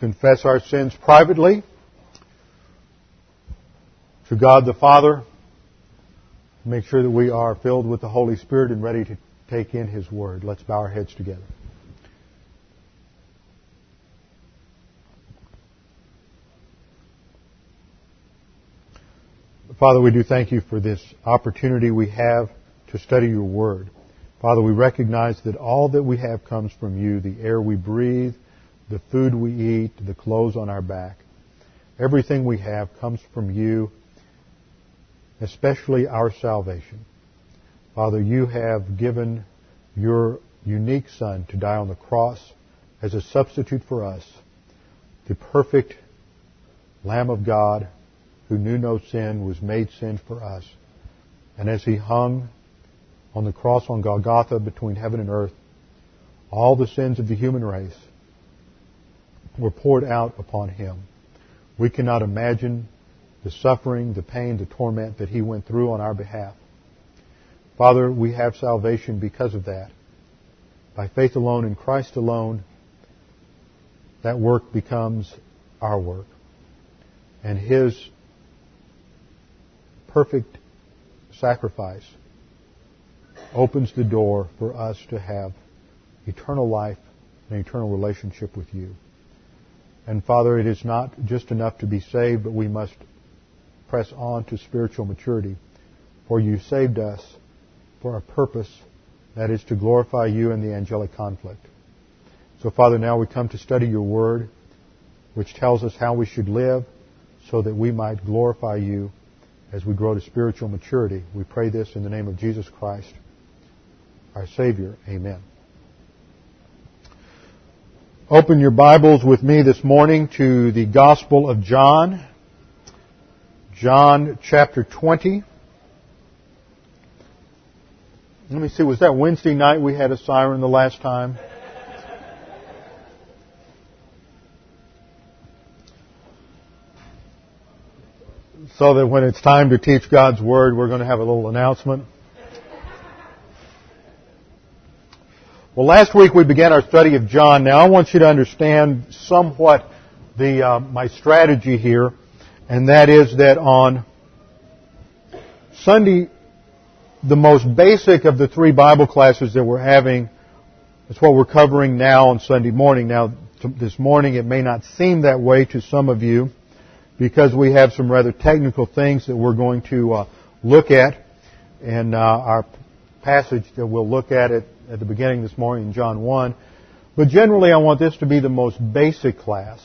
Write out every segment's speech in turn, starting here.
confess our sins privately to God the Father, make sure that we are filled with the Holy Spirit and ready to take in His Word. Let's bow our heads together. Father, we do thank you for this opportunity we have to study your Word. Father, we recognize that all that we have comes from you, the air we breathe, the food we eat, the clothes on our back. Everything we have comes from you, especially our salvation. Father, you have given your unique Son to die on the cross as a substitute for us, the perfect Lamb of God who knew no sin, was made sin for us. And as he hung on the cross on Golgotha between heaven and earth, all the sins of the human race were poured out upon him. We cannot imagine the suffering, the pain, the torment that he went through on our behalf. Father, we have salvation because of that. By faith alone in Christ alone, that work becomes our work. And his perfect sacrifice opens the door for us to have eternal life and eternal relationship with you. And Father, it is not just enough to be saved, but we must press on to spiritual maturity. For you saved us for a purpose, that is to glorify you in the angelic conflict. So Father, now we come to study your word, which tells us how we should live so that we might glorify you as we grow to spiritual maturity. We pray this in the name of Jesus Christ, our Savior. Amen. Open your Bibles with me this morning to the Gospel of John, John chapter 20. Let me see, was that Wednesday night we had a siren the last time? so that when it's time to teach God's Word, we're going to have a little announcement. Well, last week we began our study of John. Now I want you to understand somewhat the uh, my strategy here, and that is that on Sunday, the most basic of the three Bible classes that we're having is what we're covering now on Sunday morning. Now, this morning it may not seem that way to some of you because we have some rather technical things that we're going to uh, look at and uh, our passage that we'll look at it at the beginning this morning in John 1. But generally I want this to be the most basic class.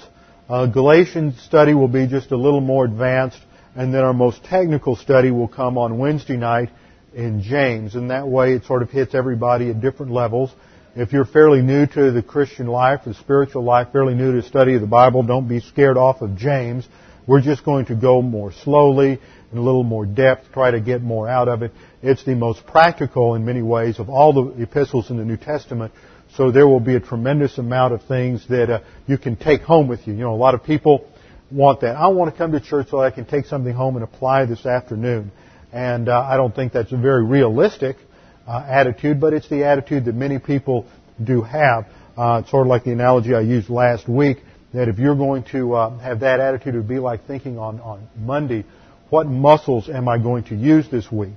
Uh, Galatians study will be just a little more advanced and then our most technical study will come on Wednesday night in James and that way it sort of hits everybody at different levels. If you're fairly new to the Christian life, the spiritual life, fairly new to the study of the Bible, don't be scared off of James we're just going to go more slowly a little more depth, try to get more out of it. It's the most practical in many ways of all the epistles in the New Testament. So there will be a tremendous amount of things that uh, you can take home with you. You know, a lot of people want that. I want to come to church so I can take something home and apply this afternoon. And uh, I don't think that's a very realistic uh, attitude, but it's the attitude that many people do have. Uh, it's sort of like the analogy I used last week that if you're going to uh, have that attitude, it would be like thinking on, on Monday, what muscles am I going to use this week?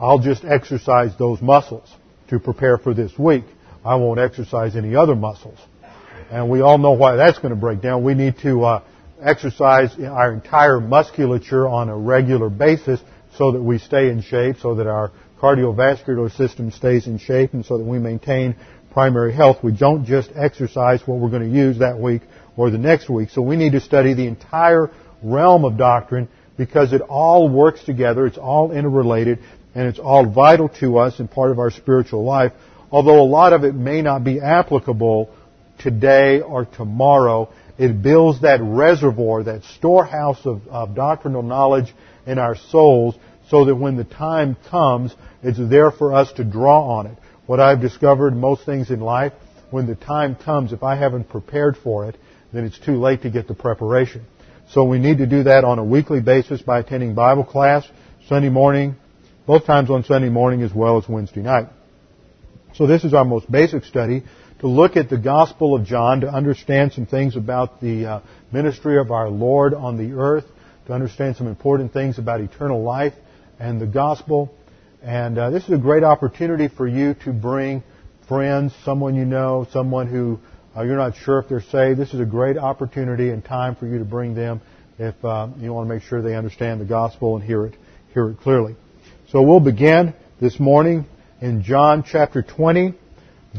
I'll just exercise those muscles to prepare for this week. I won't exercise any other muscles. And we all know why that's going to break down. We need to uh, exercise our entire musculature on a regular basis so that we stay in shape, so that our cardiovascular system stays in shape, and so that we maintain primary health. We don't just exercise what we're going to use that week or the next week. So we need to study the entire realm of doctrine because it all works together, it's all interrelated, and it's all vital to us and part of our spiritual life, although a lot of it may not be applicable today or tomorrow. It builds that reservoir, that storehouse of, of doctrinal knowledge in our souls so that when the time comes, it's there for us to draw on it. What I've discovered most things in life, when the time comes, if I haven't prepared for it, then it's too late to get the preparation. So we need to do that on a weekly basis by attending Bible class, Sunday morning, both times on Sunday morning as well as Wednesday night. So this is our most basic study to look at the Gospel of John, to understand some things about the uh, ministry of our Lord on the earth, to understand some important things about eternal life and the Gospel. And uh, this is a great opportunity for you to bring friends, someone you know, someone who uh, you're not sure if they're saved. This is a great opportunity and time for you to bring them if uh, you want to make sure they understand the gospel and hear it, hear it clearly. So we'll begin this morning in John chapter 20,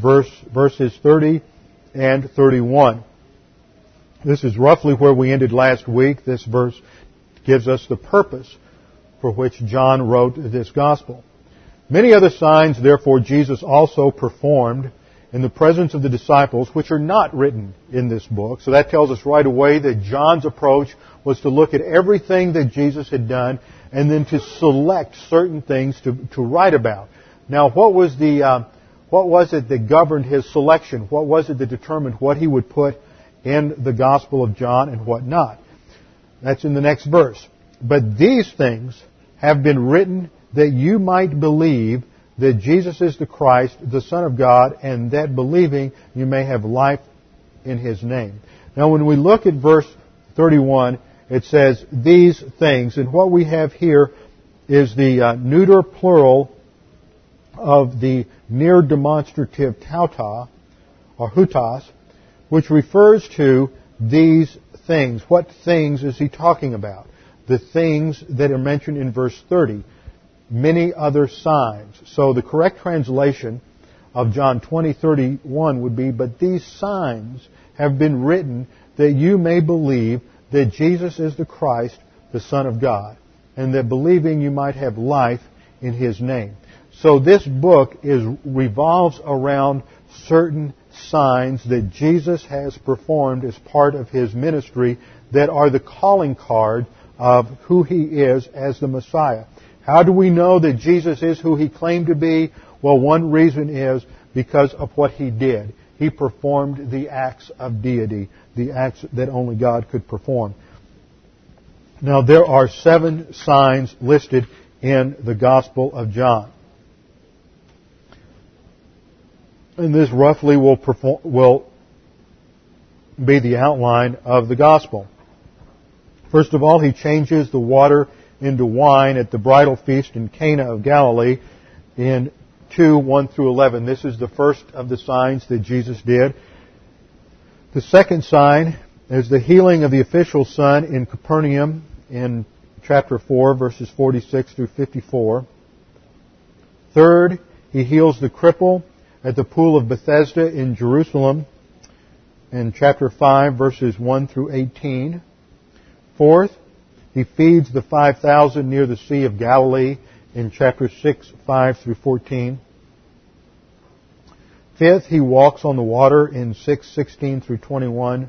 verse, verses 30 and 31. This is roughly where we ended last week. This verse gives us the purpose for which John wrote this gospel. Many other signs, therefore, Jesus also performed in the presence of the disciples, which are not written in this book. So that tells us right away that John's approach was to look at everything that Jesus had done and then to select certain things to, to write about. Now, what was the, uh, what was it that governed his selection? What was it that determined what he would put in the Gospel of John and what not? That's in the next verse. But these things have been written that you might believe that Jesus is the Christ, the Son of God, and that believing you may have life in His name. Now when we look at verse 31, it says these things, and what we have here is the uh, neuter plural of the near demonstrative tauta, or houtos, which refers to these things. What things is he talking about? The things that are mentioned in verse 30 many other signs. So the correct translation of John 20:31 would be, "But these signs have been written that you may believe that Jesus is the Christ, the Son of God, and that believing you might have life in his name." So this book is revolves around certain signs that Jesus has performed as part of his ministry that are the calling card of who he is as the Messiah. How do we know that Jesus is who he claimed to be? Well, one reason is because of what he did. He performed the acts of deity, the acts that only God could perform. Now, there are seven signs listed in the Gospel of John. And this roughly will, perform, will be the outline of the Gospel. First of all, he changes the water into wine at the bridal feast in Cana of Galilee in 2, 1 through 11. This is the first of the signs that Jesus did. The second sign is the healing of the official son in Capernaum in chapter 4, verses 46 through 54. Third, he heals the cripple at the pool of Bethesda in Jerusalem in chapter 5, verses 1 through 18. Fourth, he feeds the 5,000 near the Sea of Galilee in chapter 6, 5 through 14. Fifth, he walks on the water in 6, 16 through 21.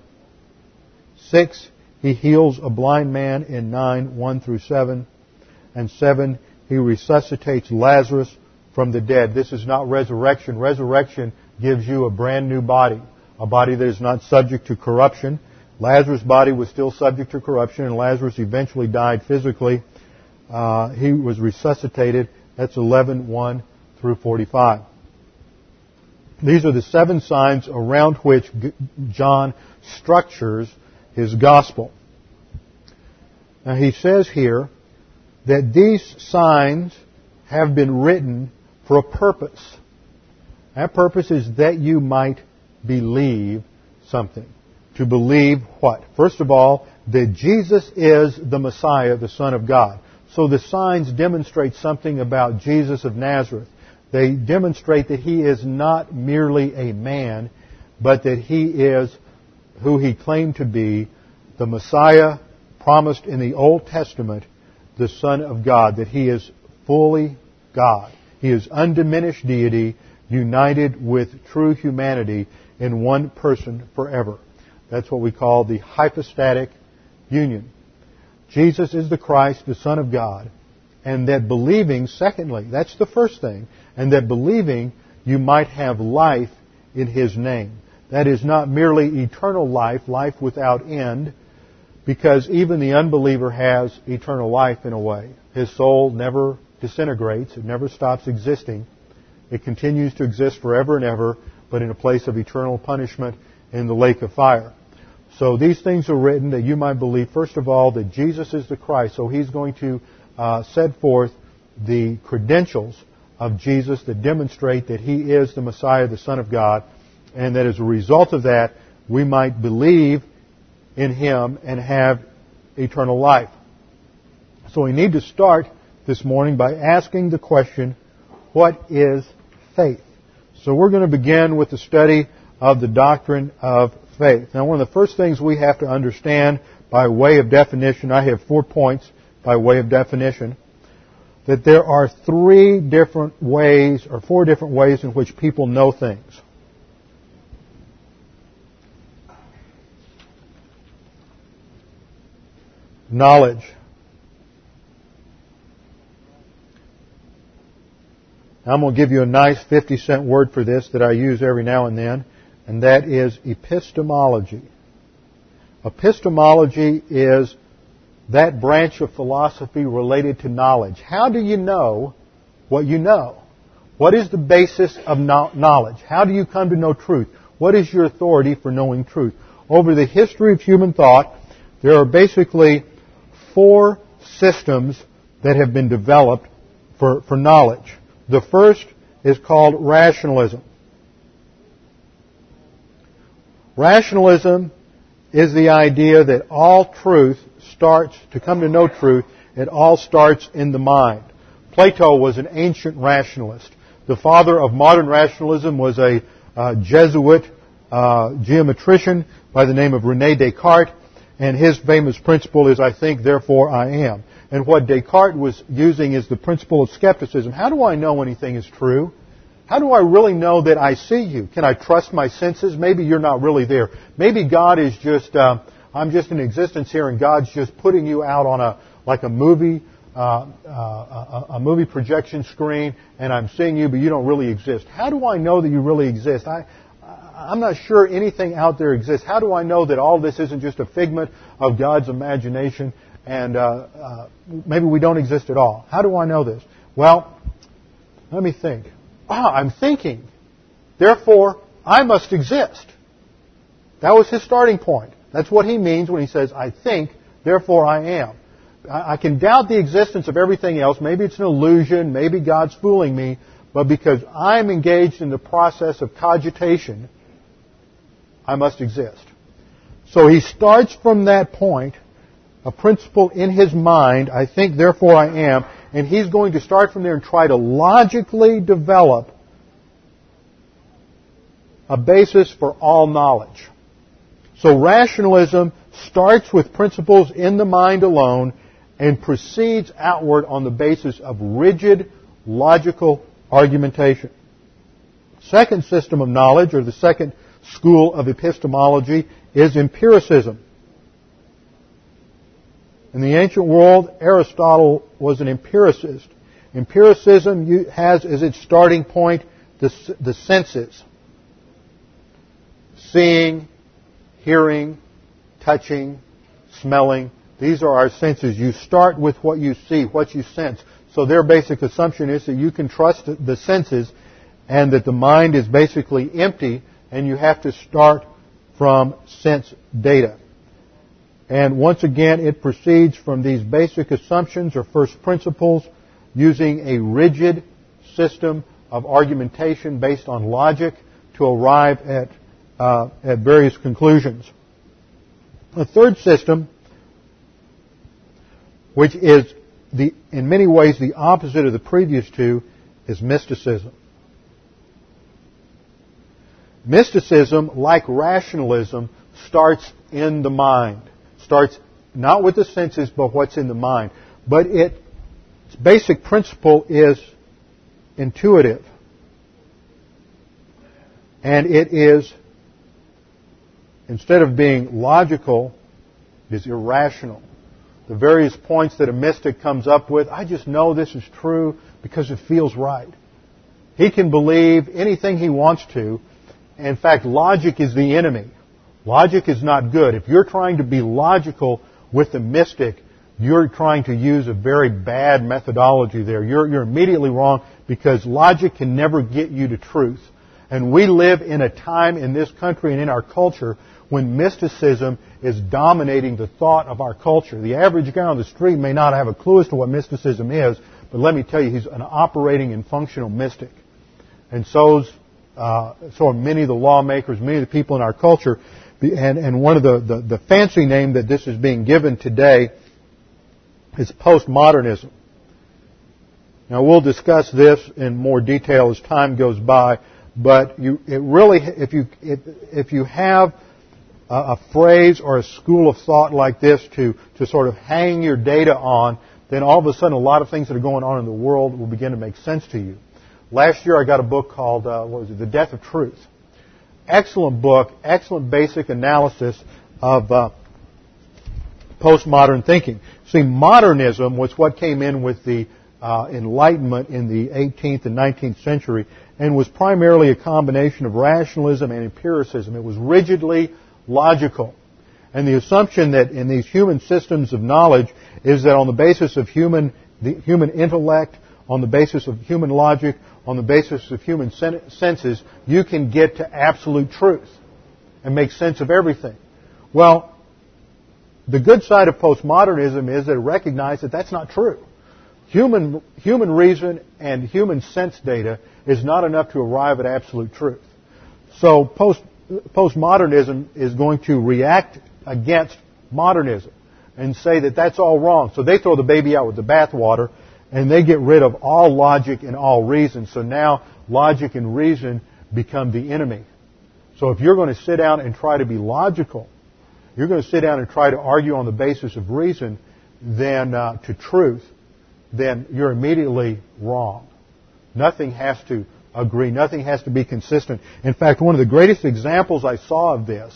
Six, he heals a blind man in 9, 1 through 7. And seven, he resuscitates Lazarus from the dead. This is not resurrection. Resurrection gives you a brand new body, a body that is not subject to corruption. Lazarus' body was still subject to corruption, and Lazarus eventually died physically. Uh, he was resuscitated. That's 11, 1 through 45. These are the seven signs around which John structures his gospel. Now he says here that these signs have been written for a purpose. That purpose is that you might believe something to believe what? First of all, that Jesus is the Messiah, the Son of God. So the signs demonstrate something about Jesus of Nazareth. They demonstrate that he is not merely a man, but that he is who he claimed to be, the Messiah promised in the Old Testament, the Son of God, that he is fully God. He is undiminished deity united with true humanity in one person forever. That's what we call the hypostatic union. Jesus is the Christ, the Son of God, and that believing, secondly, that's the first thing, and that believing you might have life in His name. That is not merely eternal life, life without end, because even the unbeliever has eternal life in a way. His soul never disintegrates, it never stops existing. It continues to exist forever and ever, but in a place of eternal punishment in the lake of fire. So these things are written that you might believe, first of all, that Jesus is the Christ. So he's going to uh, set forth the credentials of Jesus that demonstrate that he is the Messiah, the Son of God, and that as a result of that, we might believe in him and have eternal life. So we need to start this morning by asking the question, what is faith? So we're going to begin with the study of the doctrine of faith. Now one of the first things we have to understand by way of definition, I have four points by way of definition, that there are three different ways or four different ways in which people know things. Knowledge. I'm going to give you a nice 50 cent word for this that I use every now and then, and that is epistemology. Epistemology is that branch of philosophy related to knowledge. How do you know what you know? What is the basis of knowledge? How do you come to know truth? What is your authority for knowing truth? Over the history of human thought, there are basically four systems that have been developed for, for knowledge. The first is called rationalism. Rationalism is the idea that all truth starts, to come to know truth, it all starts in the mind. Plato was an ancient rationalist. The father of modern rationalism was a uh, Jesuit uh, geometrician by the name of Rene Descartes, and his famous principle is, I think, therefore I am. And what Descartes was using is the principle of skepticism. How do I know anything is true? How do I really know that I see you? Can I trust my senses? Maybe you're not really there. Maybe God is just, uh, I'm just in existence here and God's just putting you out on a, like a movie, uh, uh, a, a movie projection screen and I'm seeing you but you don't really exist. How do I know that you really exist? I, I'm not sure anything out there exists. How do I know that all this isn't just a figment of God's imagination and uh, uh, maybe we don't exist at all. How do I know this? Well, let me think. Ah, I'm thinking. Therefore, I must exist. That was his starting point. That's what he means when he says, I think, therefore I am. I can doubt the existence of everything else. Maybe it's an illusion. Maybe God's fooling me. But because I'm engaged in the process of cogitation, I must exist. So he starts from that point a principle in his mind, I think therefore I am, and he's going to start from there and try to logically develop a basis for all knowledge. So rationalism starts with principles in the mind alone and proceeds outward on the basis of rigid logical argumentation. Second system of knowledge, or the second school of epistemology, is empiricism. In the ancient world, Aristotle was an empiricist. Empiricism has as its starting point the, the senses. Seeing, hearing, touching, smelling. These are our senses. You start with what you see, what you sense. So their basic assumption is that you can trust the senses and that the mind is basically empty and you have to start from sense data. And once again, it proceeds from these basic assumptions or first principles using a rigid system of argumentation based on logic to arrive at, uh, at various conclusions. A third system, which is the, in many ways the opposite of the previous two, is mysticism. Mysticism, like rationalism, starts in the mind starts not with the senses, but what's in the mind. But it, its basic principle is intuitive. And it is instead of being logical, is irrational. The various points that a mystic comes up with, I just know this is true because it feels right. He can believe anything he wants to. In fact, logic is the enemy. Logic is not good. If you're trying to be logical with the mystic, you're trying to use a very bad methodology there. You're, you're immediately wrong because logic can never get you to truth. And we live in a time in this country and in our culture when mysticism is dominating the thought of our culture. The average guy on the street may not have a clue as to what mysticism is, but let me tell you, he's an operating and functional mystic. And so's, uh, so are many of the lawmakers, many of the people in our culture. And, and one of the, the, the fancy name that this is being given today is postmodernism. Now we'll discuss this in more detail as time goes by, but you, it really, if you, if if you have a, a phrase or a school of thought like this to, to sort of hang your data on, then all of a sudden a lot of things that are going on in the world will begin to make sense to you. Last year I got a book called, uh, what was it, The Death of Truth. Excellent book, excellent basic analysis of uh, postmodern thinking. See, modernism was what came in with the uh, Enlightenment in the 18th and 19th century and was primarily a combination of rationalism and empiricism. It was rigidly logical. And the assumption that in these human systems of knowledge is that on the basis of human, the human intellect, on the basis of human logic, on the basis of human senses, you can get to absolute truth and make sense of everything. Well, the good side of postmodernism is that it recognizes that that's not true. Human, human reason and human sense data is not enough to arrive at absolute truth. So post, postmodernism is going to react against modernism and say that that's all wrong. So they throw the baby out with the bathwater and they get rid of all logic and all reason. So now logic and reason become the enemy. So if you're going to sit down and try to be logical, you're going to sit down and try to argue on the basis of reason, then uh, to truth, then you're immediately wrong. Nothing has to agree. Nothing has to be consistent. In fact, one of the greatest examples I saw of this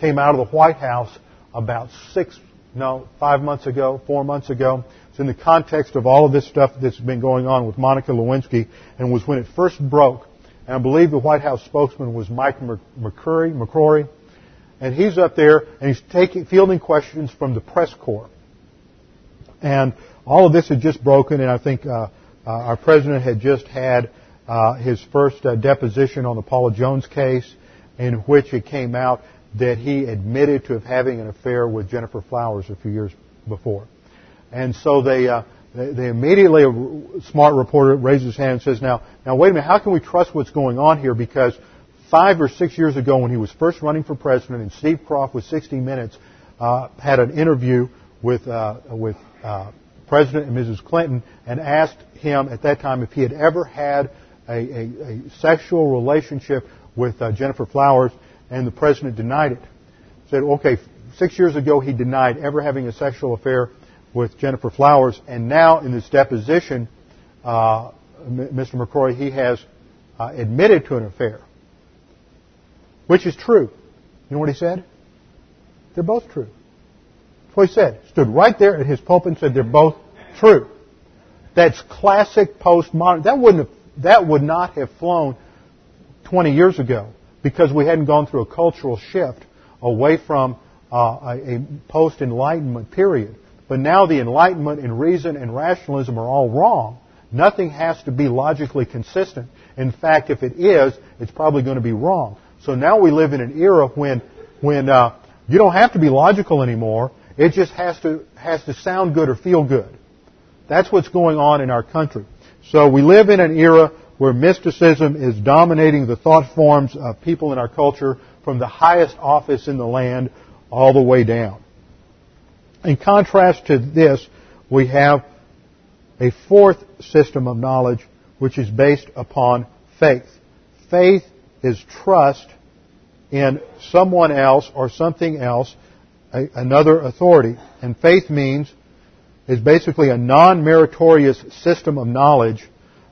came out of the White House about six, no, five months ago, four months ago. It's in the context of all of this stuff that's been going on with Monica Lewinsky and was when it first broke. And I believe the White House spokesman was Mike McCurry, McCrory. And he's up there and he's taking, fielding questions from the press corps. And all of this had just broken and I think, uh, uh, our president had just had uh, his first uh, deposition on the Paula Jones case, in which it came out that he admitted to having an affair with Gennifer Flowers a few years before. And so they, uh, they, they immediately, a smart reporter raises his hand and says, now, now wait a minute, how can we trust what's going on here? Because five or six years ago when he was first running for president and Steve Kroft with 60 Minutes uh, had an interview with, uh, with uh, President and Mrs. Clinton and asked him at that time if he had ever had a, a, a sexual relationship with uh, Gennifer Flowers, and the president denied it. Said, okay, six years ago he denied ever having a sexual affair with Gennifer Flowers, and now in this deposition, uh, Mr. McCrory, he has uh, admitted to an affair, which is true. You know what he said? They're both true. That's what he said. Stood right there at his pulpit and said they're both true. That's classic postmodern. That wouldn't have that would not have flown 20 years ago because we hadn't gone through a cultural shift away from uh, a, a post-enlightenment period. But now the enlightenment and reason and rationalism are all wrong. Nothing has to be logically consistent. In fact, if it is, it's probably going to be wrong. So now we live in an era when, when uh, you don't have to be logical anymore. It just has to has to sound good or feel good. That's what's going on in our country. So we live in an era where mysticism is dominating the thought forms of people in our culture from the highest office in the land all the way down. In contrast to this, we have a fourth system of knowledge which is based upon faith. Faith is trust in someone else or something else, a, another authority. And faith means is basically a non-meritorious system of knowledge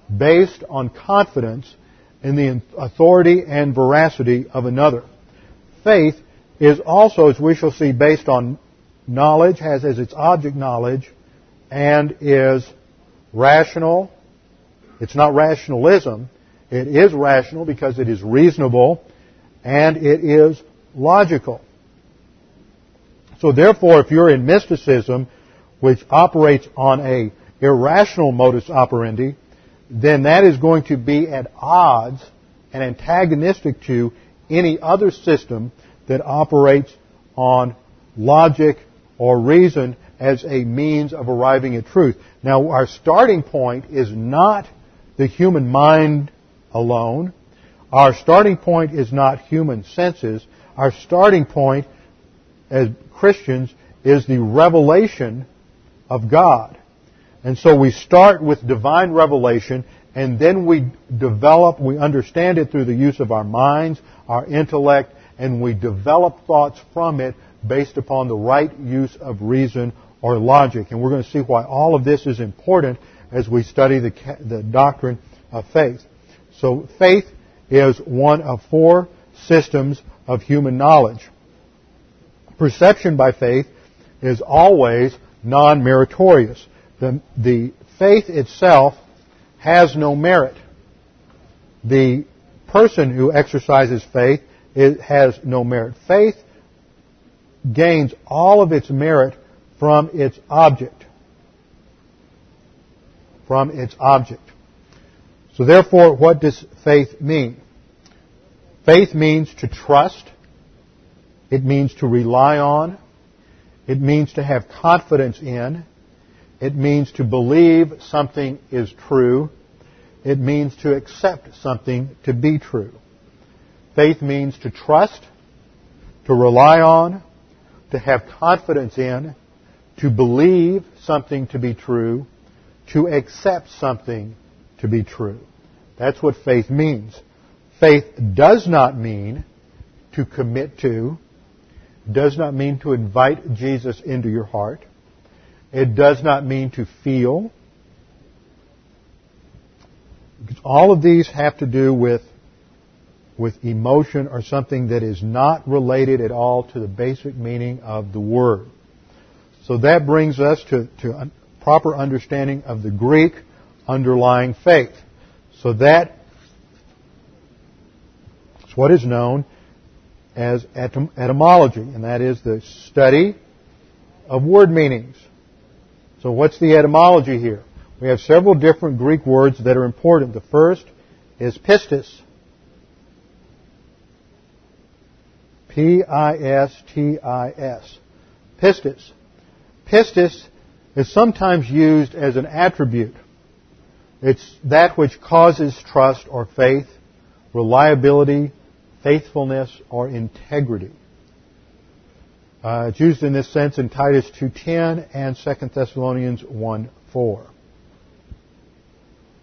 based on confidence in the authority and veracity of another. Faith is also, as we shall see, based on knowledge, has as its object knowledge, and is rational. It's not rationalism. It is rational because it is reasonable and it is logical. So therefore, if you're in mysticism, which operates on a irrational modus operandi, then that is going to be at odds and antagonistic to any other system that operates on logic or reason as a means of arriving at truth. Now, our starting point is not the human mind alone. Our starting point is not human senses. Our starting point as Christians is the revelation of God. And so we start with divine revelation and then we develop, we understand it through the use of our minds, our intellect, and we develop thoughts from it based upon the right use of reason or logic. And we're going to see why all of this is important as we study the, the doctrine of faith. So faith is one of four systems of human knowledge. Perception by faith is always non-meritorious. The, the faith itself has no merit. The person who exercises faith has no merit. Faith gains all of its merit from its object. From its object. So therefore, what does faith mean? Faith means to trust. It means to rely on. It means to have confidence in. It means to believe something is true. It means to accept something to be true. Faith means to trust, to rely on, to have confidence in, to believe something to be true, to accept something to be true. That's what faith means. Faith does not mean to commit to, does not mean to invite Jesus into your heart. It does not mean to feel. All of these have to do with, with emotion or something that is not related at all to the basic meaning of the word. So that brings us to, to proper understanding of the Greek underlying faith. So that is what is known as etym- etymology, and that is the study of word meanings. So what's the etymology here? We have several different Greek words that are important. The first is pistis. P-I-S-T-I-S. Pistis. Pistis is sometimes used as an attribute. It's that which causes trust or faith, reliability, faithfulness, or integrity. Uh, it's used in this sense in Titus 2.10 and 2 Thessalonians 1.4.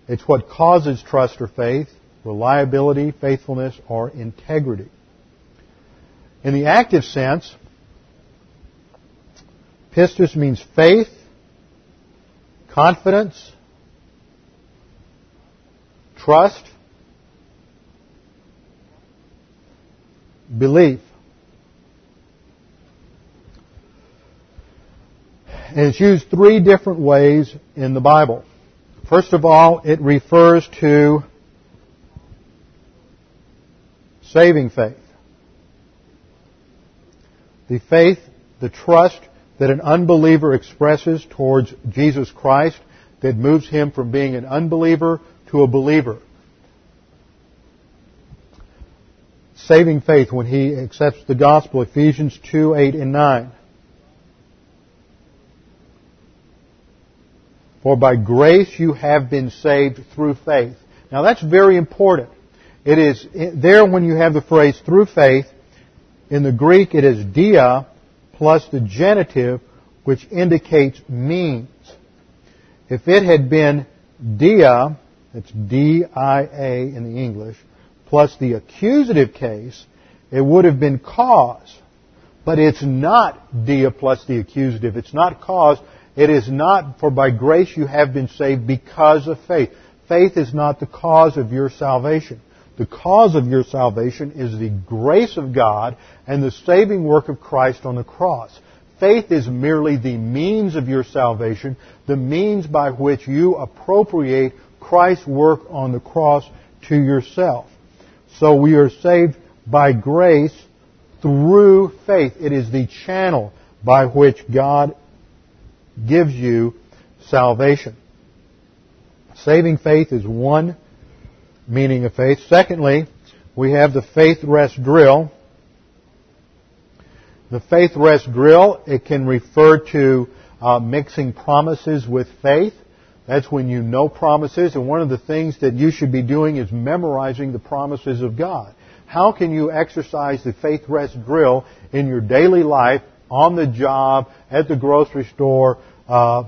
It's what causes trust or faith, reliability, faithfulness, or integrity. In the active sense, pistis means faith, confidence, trust, belief. And it's used three different ways in the Bible. First of all, it refers to saving faith. The faith, the trust that an unbeliever expresses towards Jesus Christ that moves him from being an unbeliever to a believer. Saving faith when he accepts the gospel, Ephesians 2, 8, and 9. For by grace you have been saved through faith. Now that's very important. It is there when you have the phrase through faith. In the Greek it is dia plus the genitive which indicates means. If it had been dia, it's D-I-A in the English, plus the accusative case, it would have been cause. But it's not dia plus the accusative. It's not cause it is not for by grace you have been saved because of faith. Faith is not the cause of your salvation. The cause of your salvation is the grace of God and the saving work of Christ on the cross. Faith is merely the means of your salvation, the means by which you appropriate Christ's work on the cross to yourself. So we are saved by grace through faith. It is the channel by which God gives you salvation. Saving faith is one meaning of faith. Secondly, we have the faith rest drill. The faith rest drill, it can refer to uh, mixing promises with faith. That's when you know promises, and one of the things that you should be doing is memorizing the promises of God. How can you exercise the faith rest drill in your daily life, on the job, at the grocery store, uh,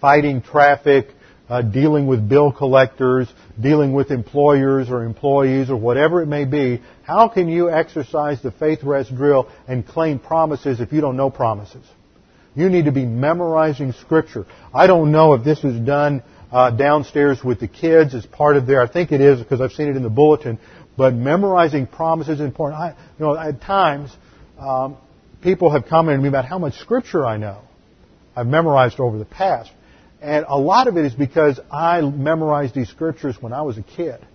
fighting traffic, uh, dealing with bill collectors, dealing with employers or employees or whatever it may be, how can you exercise the faith rest drill and claim promises if you don't know promises? You need to be memorizing scripture. I don't know if this is done uh, downstairs with the kids as part of their. I think it is because I've seen it in the bulletin. But memorizing promises is important. I, you know, at times um, people have commented to me about how much scripture I know. I've memorized over the past. And a lot of it is because I memorized these scriptures when I was a kid.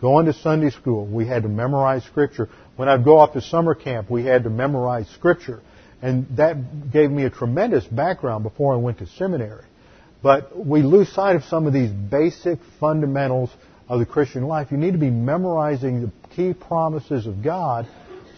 Going to Sunday school, we had to memorize scripture. When I'd go off to summer camp, we had to memorize scripture. And that gave me a tremendous background before I went to seminary. But we lose sight of some of these basic fundamentals of the Christian life. You need to be memorizing the key promises of God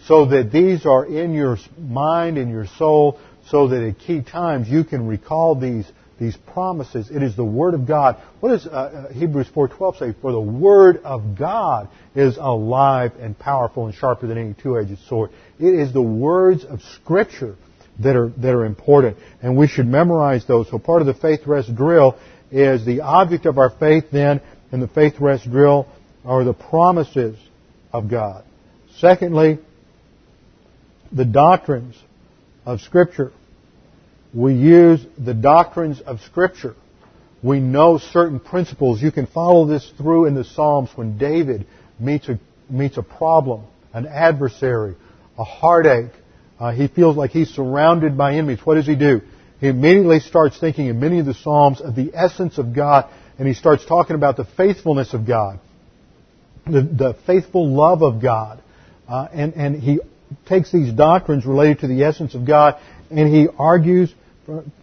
so that these are in your mind, in your soul, so that at key times you can recall these these promises. It is the Word of God. What does uh, uh Hebrews 4.12 say? For the Word of God is alive and powerful and sharper than any two-edged sword. It is the words of Scripture that are, that are important. And we should memorize those. So part of the faith rest drill is the object of our faith then in the faith rest drill are the promises of God. Secondly, the doctrines of Scripture. We use the doctrines of Scripture. We know certain principles. You can follow this through in the Psalms when David meets a, meets a problem, an adversary, a heartache. Uh, he feels like he's surrounded by enemies. What does he do? He immediately starts thinking in many of the Psalms of the essence of God, and he starts talking about the faithfulness of God, the, the faithful love of God. Uh, and, and he takes these doctrines related to the essence of God, and he argues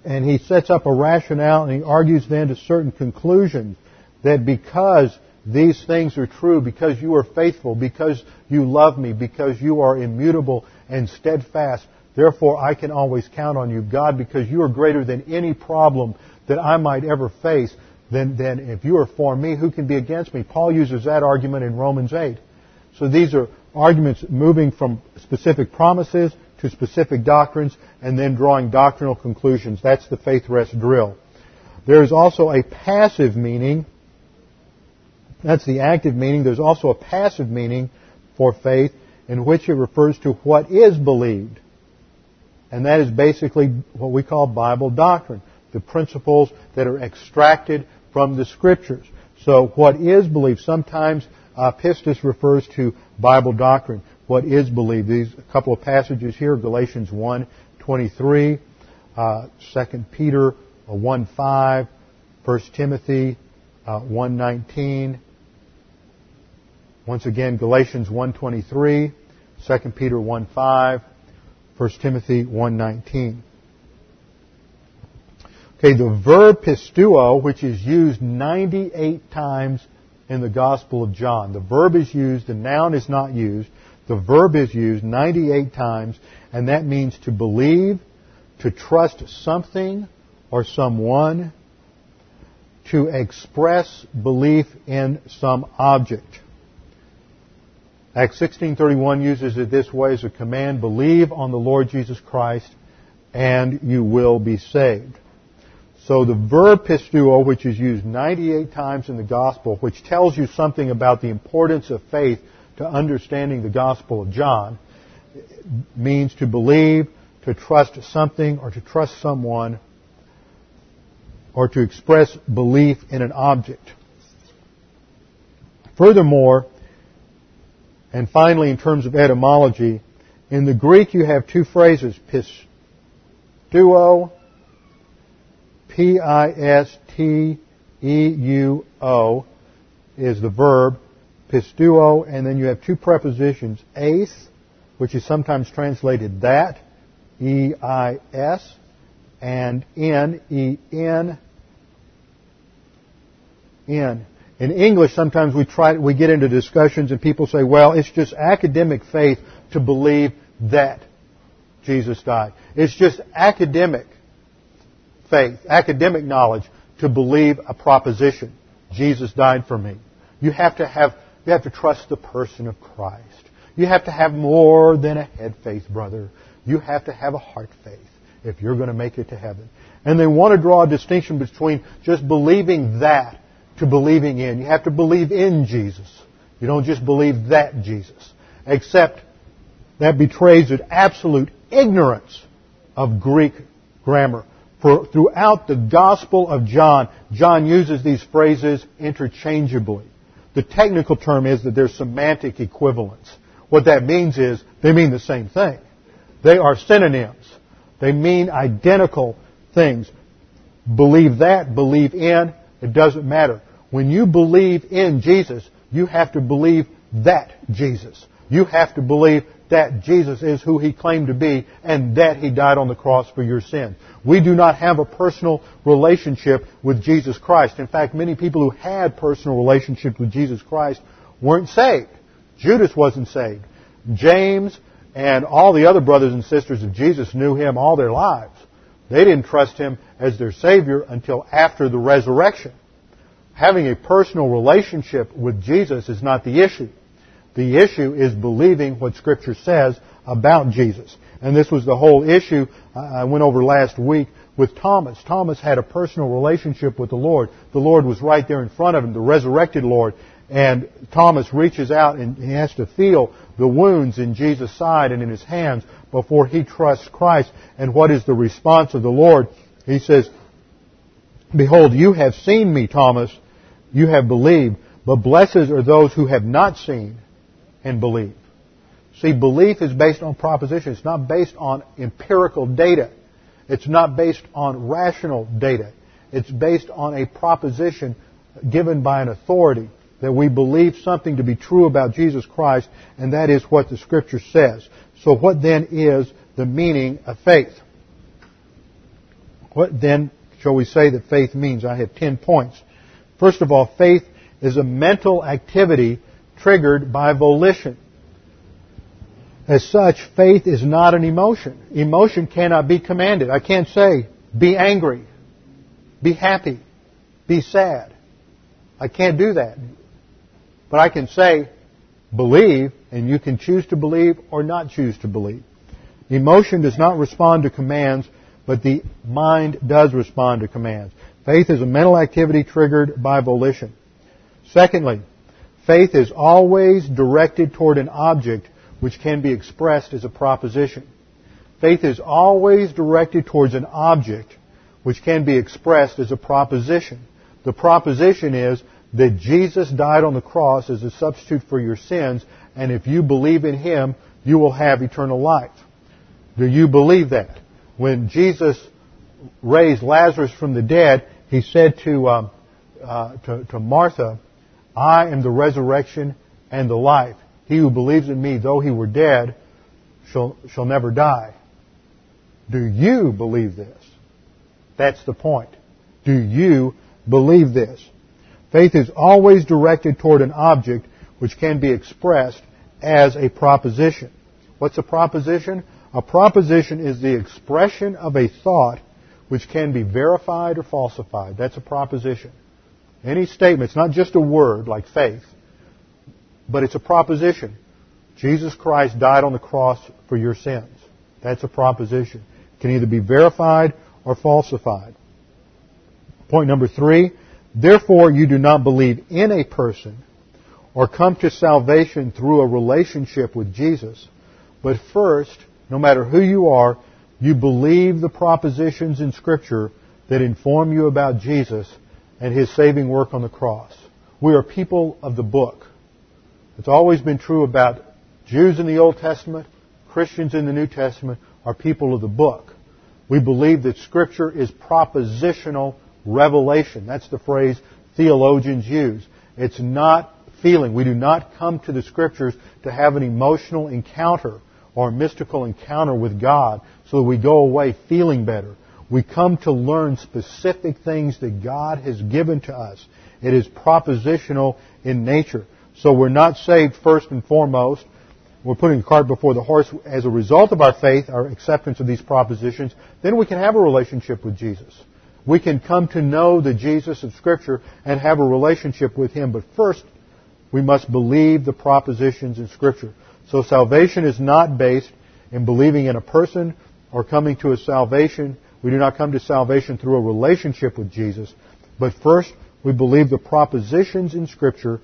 and he sets up a rationale and he argues then to certain conclusions that because these things are true, because you are faithful, because you love me, because you are immutable and steadfast, therefore I can always count on you, God, because you are greater than any problem that I might ever face, then, then if you are for me, who can be against me? Paul uses that argument in Romans 8. So these are arguments moving from specific promises to specific doctrines and then drawing doctrinal conclusions. That's the faith rest drill. There is also a passive meaning. That's the active meaning. There's also a passive meaning for faith in which it refers to what is believed. And that is basically what we call Bible doctrine. The principles that are extracted from the scriptures. So what is believed, sometimes uh, pistis refers to Bible doctrine what is believed. These a couple of passages here, Galatians 1, 23, uh, 2 Peter 1, 5, 1 Timothy uh, 1, 19. Once again, Galatians 1, 23, 2 Peter 1, 5, 1 Timothy 1, 19. Okay, the verb pisteuo, which is used 98 times in the Gospel of John. The verb is used, the noun is not used. The verb is used 98 times, and that means to believe, to trust something or someone, to express belief in some object. Acts 16:31 uses it this way as a command, believe on the Lord Jesus Christ and you will be saved. So the verb pisteuo, which is used 98 times in the gospel, which tells you something about the importance of faith to understanding the Gospel of John means to believe, to trust something, or to trust someone, or to express belief in an object. Furthermore, And finally, in terms of etymology, in the Greek you have two phrases, pisteuo, P-I-S-T-E-U-O is the verb, pisteuo, and then you have two prepositions, eis, which is sometimes translated that, E-I-S, and in, E-N, in. In English, sometimes we try, we get into discussions and people say, well, it's just academic faith to believe that Jesus died. It's just academic faith, academic knowledge to believe a proposition. Jesus died for me. You have to have, you have to trust the person of Christ. You have to have more than a head faith, brother. You have to have a heart faith if you're going to make it to heaven. And they want to draw a distinction between just believing that to believing in. You have to believe in Jesus. You don't just believe that Jesus. Except that betrays an absolute ignorance of Greek grammar. For throughout the Gospel of John, John uses these phrases interchangeably. The technical term is that there's semantic equivalence. What that means is they mean the same thing. They are synonyms. They mean identical things. Believe that, believe in, it doesn't matter. When you believe in Jesus, you have to believe that Jesus. You have to believe that Jesus is who He claimed to be and that He died on the cross for your sin. We do not have a personal relationship with Jesus Christ. In fact, many people who had personal relationships with Jesus Christ weren't saved. Judas wasn't saved. James and all the other brothers and sisters of Jesus knew Him all their lives. They didn't trust Him as their Savior until after the resurrection. Having a personal relationship with Jesus is not the issue. The issue is believing what Scripture says about Jesus. And this was the whole issue uh, I went over last week with Thomas. Thomas had a personal relationship with the Lord. The Lord was right there in front of him, the resurrected Lord. And Thomas reaches out and he has to feel the wounds in Jesus' side and in his hands before he trusts Christ. And what is the response of the Lord? He says, Behold, you have seen me, Thomas. You have believed. But blessed are those who have not seen and believe. See, belief is based on proposition. It's not based on empirical data. It's not based on rational data. It's based on a proposition given by an authority that we believe something to be true about Jesus Christ, and that is what the Scripture says. So what then is the meaning of faith? What then shall we say that faith means? I have ten points. First of all, faith is a mental activity triggered by volition. As such, faith is not an emotion. Emotion cannot be commanded. I can't say, be angry, be happy, be sad. I can't do that. But I can say, believe, and you can choose to believe or not choose to believe. Emotion does not respond to commands, but the mind does respond to commands. Faith is a mental activity triggered by volition. Secondly, faith is always directed toward an object which can be expressed as a proposition. Faith is always directed towards an object which can be expressed as a proposition. The proposition is that Jesus died on the cross as a substitute for your sins, and if you believe in Him, you will have eternal life. Do you believe that? When Jesus raised Lazarus from the dead, He said to, um, uh, to, to Martha, I am the resurrection and the life. He who believes in me, though he were dead, shall, shall never die. Do you believe this? That's the point. Do you believe this? Faith is always directed toward an object which can be expressed as a proposition. What's a proposition? A proposition is the expression of a thought which can be verified or falsified. That's a proposition. Any statement, it's not just a word like faith, but it's a proposition. Jesus Christ died on the cross for your sins. That's a proposition. It can either be verified or falsified. Point number three, therefore you do not believe in a person or come to salvation through a relationship with Jesus, but first, no matter who you are, you believe the propositions in Scripture that inform you about Jesus and His saving work on the cross. We are people of the book. It's always been true about Jews in the Old Testament, Christians in the New Testament are people of the book. We believe that Scripture is propositional revelation. That's the phrase theologians use. It's not feeling. We do not come to the Scriptures to have an emotional encounter or a mystical encounter with God so that we go away feeling better. We come to learn specific things that God has given to us. It is propositional in nature. So we're not saved first and foremost. We're putting the cart before the horse as a result of our faith, our acceptance of these propositions. Then we can have a relationship with Jesus. We can come to know the Jesus of Scripture and have a relationship with Him. But first, we must believe the propositions in Scripture. So salvation is not based in believing in a person or coming to a salvation. We do not come to salvation through a relationship with Jesus. But first, we believe the propositions in Scripture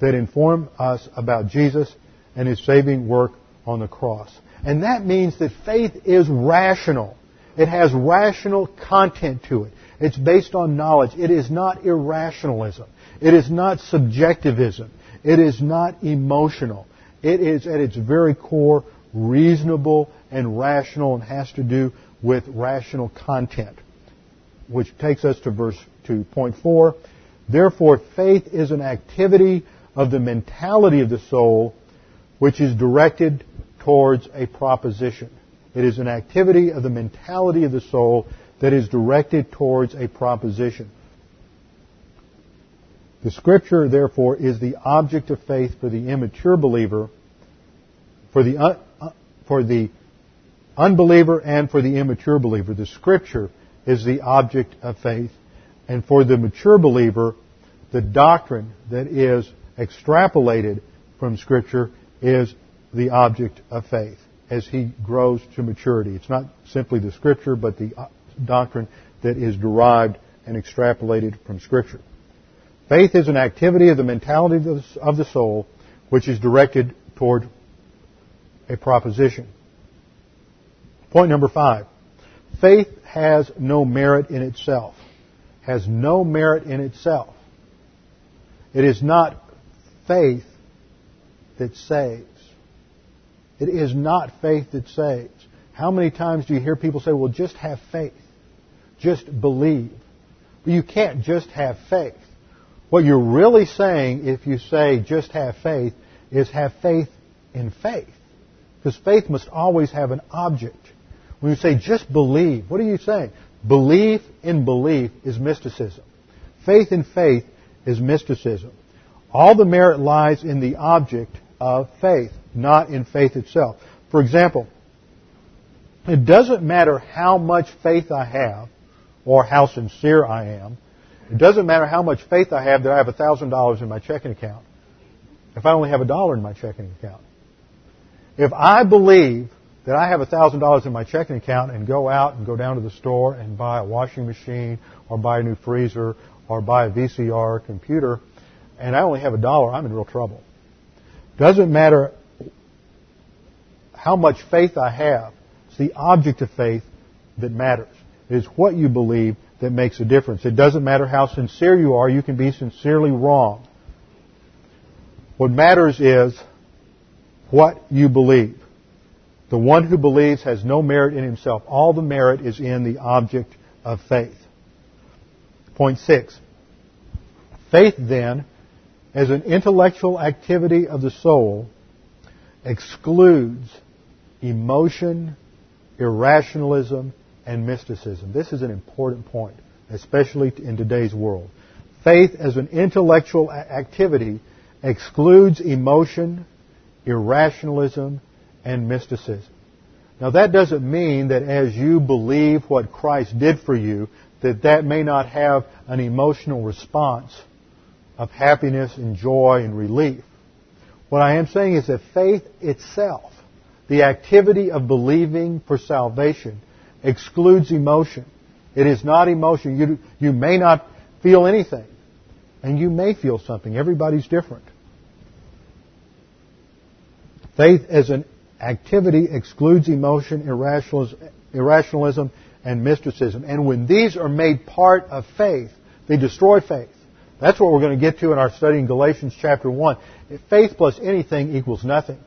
that inform us about Jesus and His saving work on the cross. And that means that faith is rational. It has rational content to it. It's based on knowledge. It is not irrationalism. It is not subjectivism. It is not emotional. It is at its very core reasonable and rational and has to do with rational content. Which takes us to verse to point four. Therefore, faith is an activity of the mentality of the soul which is directed towards a proposition. It is an activity of the mentality of the soul that is directed towards a proposition. The scripture, therefore, is the object of faith for the immature believer, for the, uh, for the unbeliever and for the immature believer. The scripture is the object of faith. And for the mature believer, the doctrine that is extrapolated from scripture is the object of faith as he grows to maturity. It's not simply the scripture, but the doctrine that is derived and extrapolated from Scripture. Faith is an activity of the mentality of the soul which is directed toward a proposition. Point number five. Faith has no merit in itself. Has no merit in itself. It is not faith that saves. It is not faith that saves. How many times do you hear people say, well, just have faith? Just believe. But you can't just have faith. What you're really saying if you say just have faith is have faith in faith. Because faith must always have an object. When you say just believe, what are you saying? Belief in belief is mysticism. Faith in faith is mysticism. All the merit lies in the object of faith, not in faith itself. For example, it doesn't matter how much faith I have or how sincere I am. It doesn't matter how much faith I have that I have $1,000 in my checking account if I only have a dollar in my checking account. If I believe that I have $1,000 in my checking account and go out and go down to the store and buy a washing machine or buy a new freezer or buy a VCR computer and I only have a dollar, I'm in real trouble. Doesn't matter how much faith I have. It's the object of faith that matters. It is what you believe that makes a difference. It doesn't matter how sincere you are, you can be sincerely wrong. What matters is what you believe. The one who believes has no merit in himself. All the merit is in the object of faith. Point six. Faith then, as an intellectual activity of the soul, excludes emotion, irrationalism, and mysticism. This is an important point, especially in today's world. Faith as an intellectual activity excludes emotion, irrationalism, and mysticism. Now that doesn't mean that as you believe what Christ did for you, that that may not have an emotional response of happiness and joy and relief. What I am saying is that faith itself, the activity of believing for salvation, excludes emotion. It is not emotion. You, you may not feel anything. And you may feel something. Everybody's different. Faith as an activity excludes emotion, irrationalism, and mysticism. And when these are made part of faith, they destroy faith. That's what we're going to get to in our study in Galatians chapter 1. Faith plus anything equals nothing.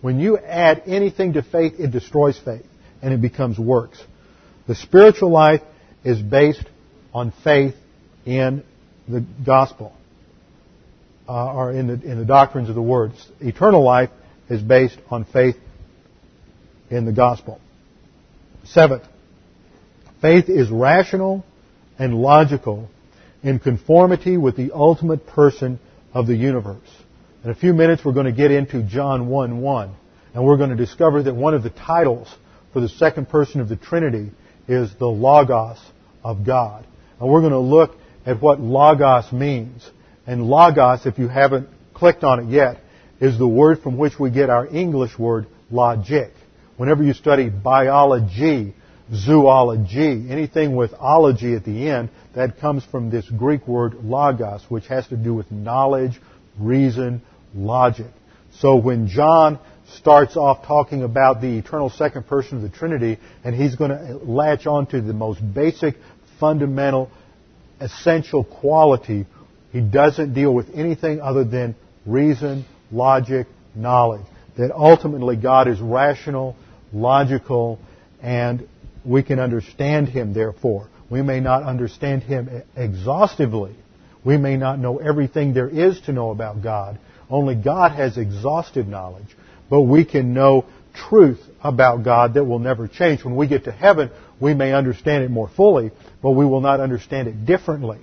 When you add anything to faith, it destroys faith and it becomes works. The spiritual life is based on faith in the gospel, uh, or in the, in the doctrines of the words. Eternal life is based on faith in the gospel. Seventh, faith is rational and logical in conformity with the ultimate person of the universe. In a few minutes, we're going to get into John 1 1, and we're going to discover that one of the titles for the second person of the Trinity is the Logos of God. And we're going to look at what Logos means. And Logos, if you haven't clicked on it yet, is the word from which we get our English word logic. Whenever you study biology, zoology, anything with ology at the end, that comes from this Greek word logos, which has to do with knowledge, reason, logic. So when John starts off talking about the eternal second person of the Trinity, and he's going to latch on to the most basic, fundamental, essential quality, he doesn't deal with anything other than reason, logic, knowledge. That ultimately God is rational, logical, and we can understand Him therefore. We may not understand Him exhaustively. We may not know everything there is to know about God. Only God has exhaustive knowledge. But we can know truth about God that will never change. When we get to heaven, we may understand it more fully, but we will not understand it differently.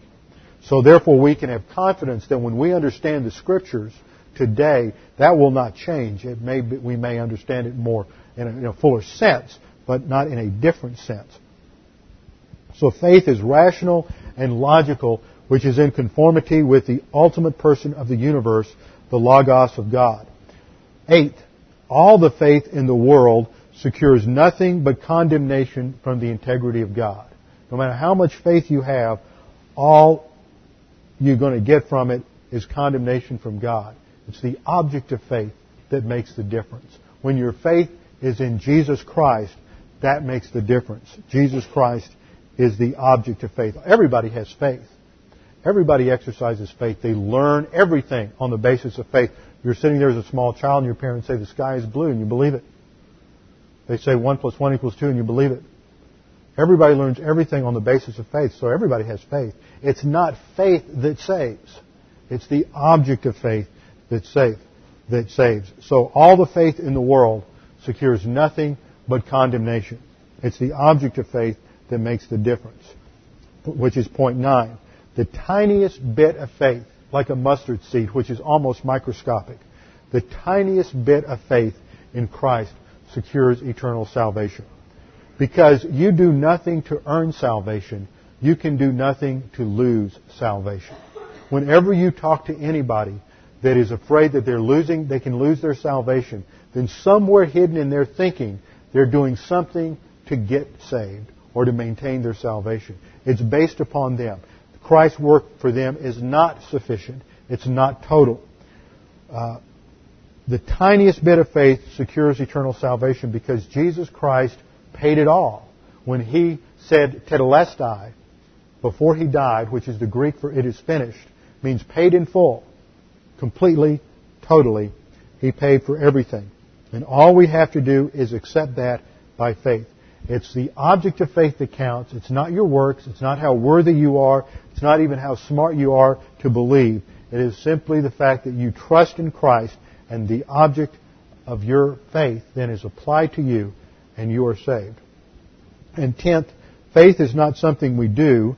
So therefore we can have confidence that when we understand the scriptures today, that will not change. It may be, we may understand it more in a, fuller sense, but not in a different sense. So faith is rational and logical, which is in conformity with the ultimate person of the universe, the Logos of God. Eight, all the faith in the world secures nothing but condemnation from the integrity of God. No matter how much faith you have, all you're going to get from it is condemnation from God. It's the object of faith that makes the difference. When your faith is in Jesus Christ, that makes the difference. Jesus Christ is the object of faith. Everybody has faith. Everybody exercises faith. They learn everything on the basis of faith. You're sitting there as a small child and your parents say the sky is blue and you believe it. They say 1 plus 1 equals 2 and you believe it. Everybody learns everything on the basis of faith, so everybody has faith. It's not faith that saves. It's the object of faith that saves. That saves. So all the faith in the world secures nothing but condemnation. It's the object of faith that makes the difference, which is point nine. The tiniest bit of faith, like a mustard seed, which is almost microscopic, the tiniest bit of faith in Christ secures eternal salvation. Because you do nothing to earn salvation, you can do nothing to lose salvation. Whenever you talk to anybody that is afraid that they're losing, they can lose their salvation, then somewhere hidden in their thinking, they're doing something to get saved or to maintain their salvation. It's based upon them. Christ's work for them is not sufficient. It's not total. Uh, the tiniest bit of faith secures eternal salvation because Jesus Christ paid it all. When he said tetelestai, before he died, which is the Greek for it is finished, means paid in full, completely, totally. He paid for everything. And all we have to do is accept that by faith. It's the object of faith that counts. It's not your works. It's not how worthy you are. It's not even how smart you are to believe. It is simply the fact that you trust in Christ and the object of your faith then is applied to you and you are saved. And tenth, faith is not something we do.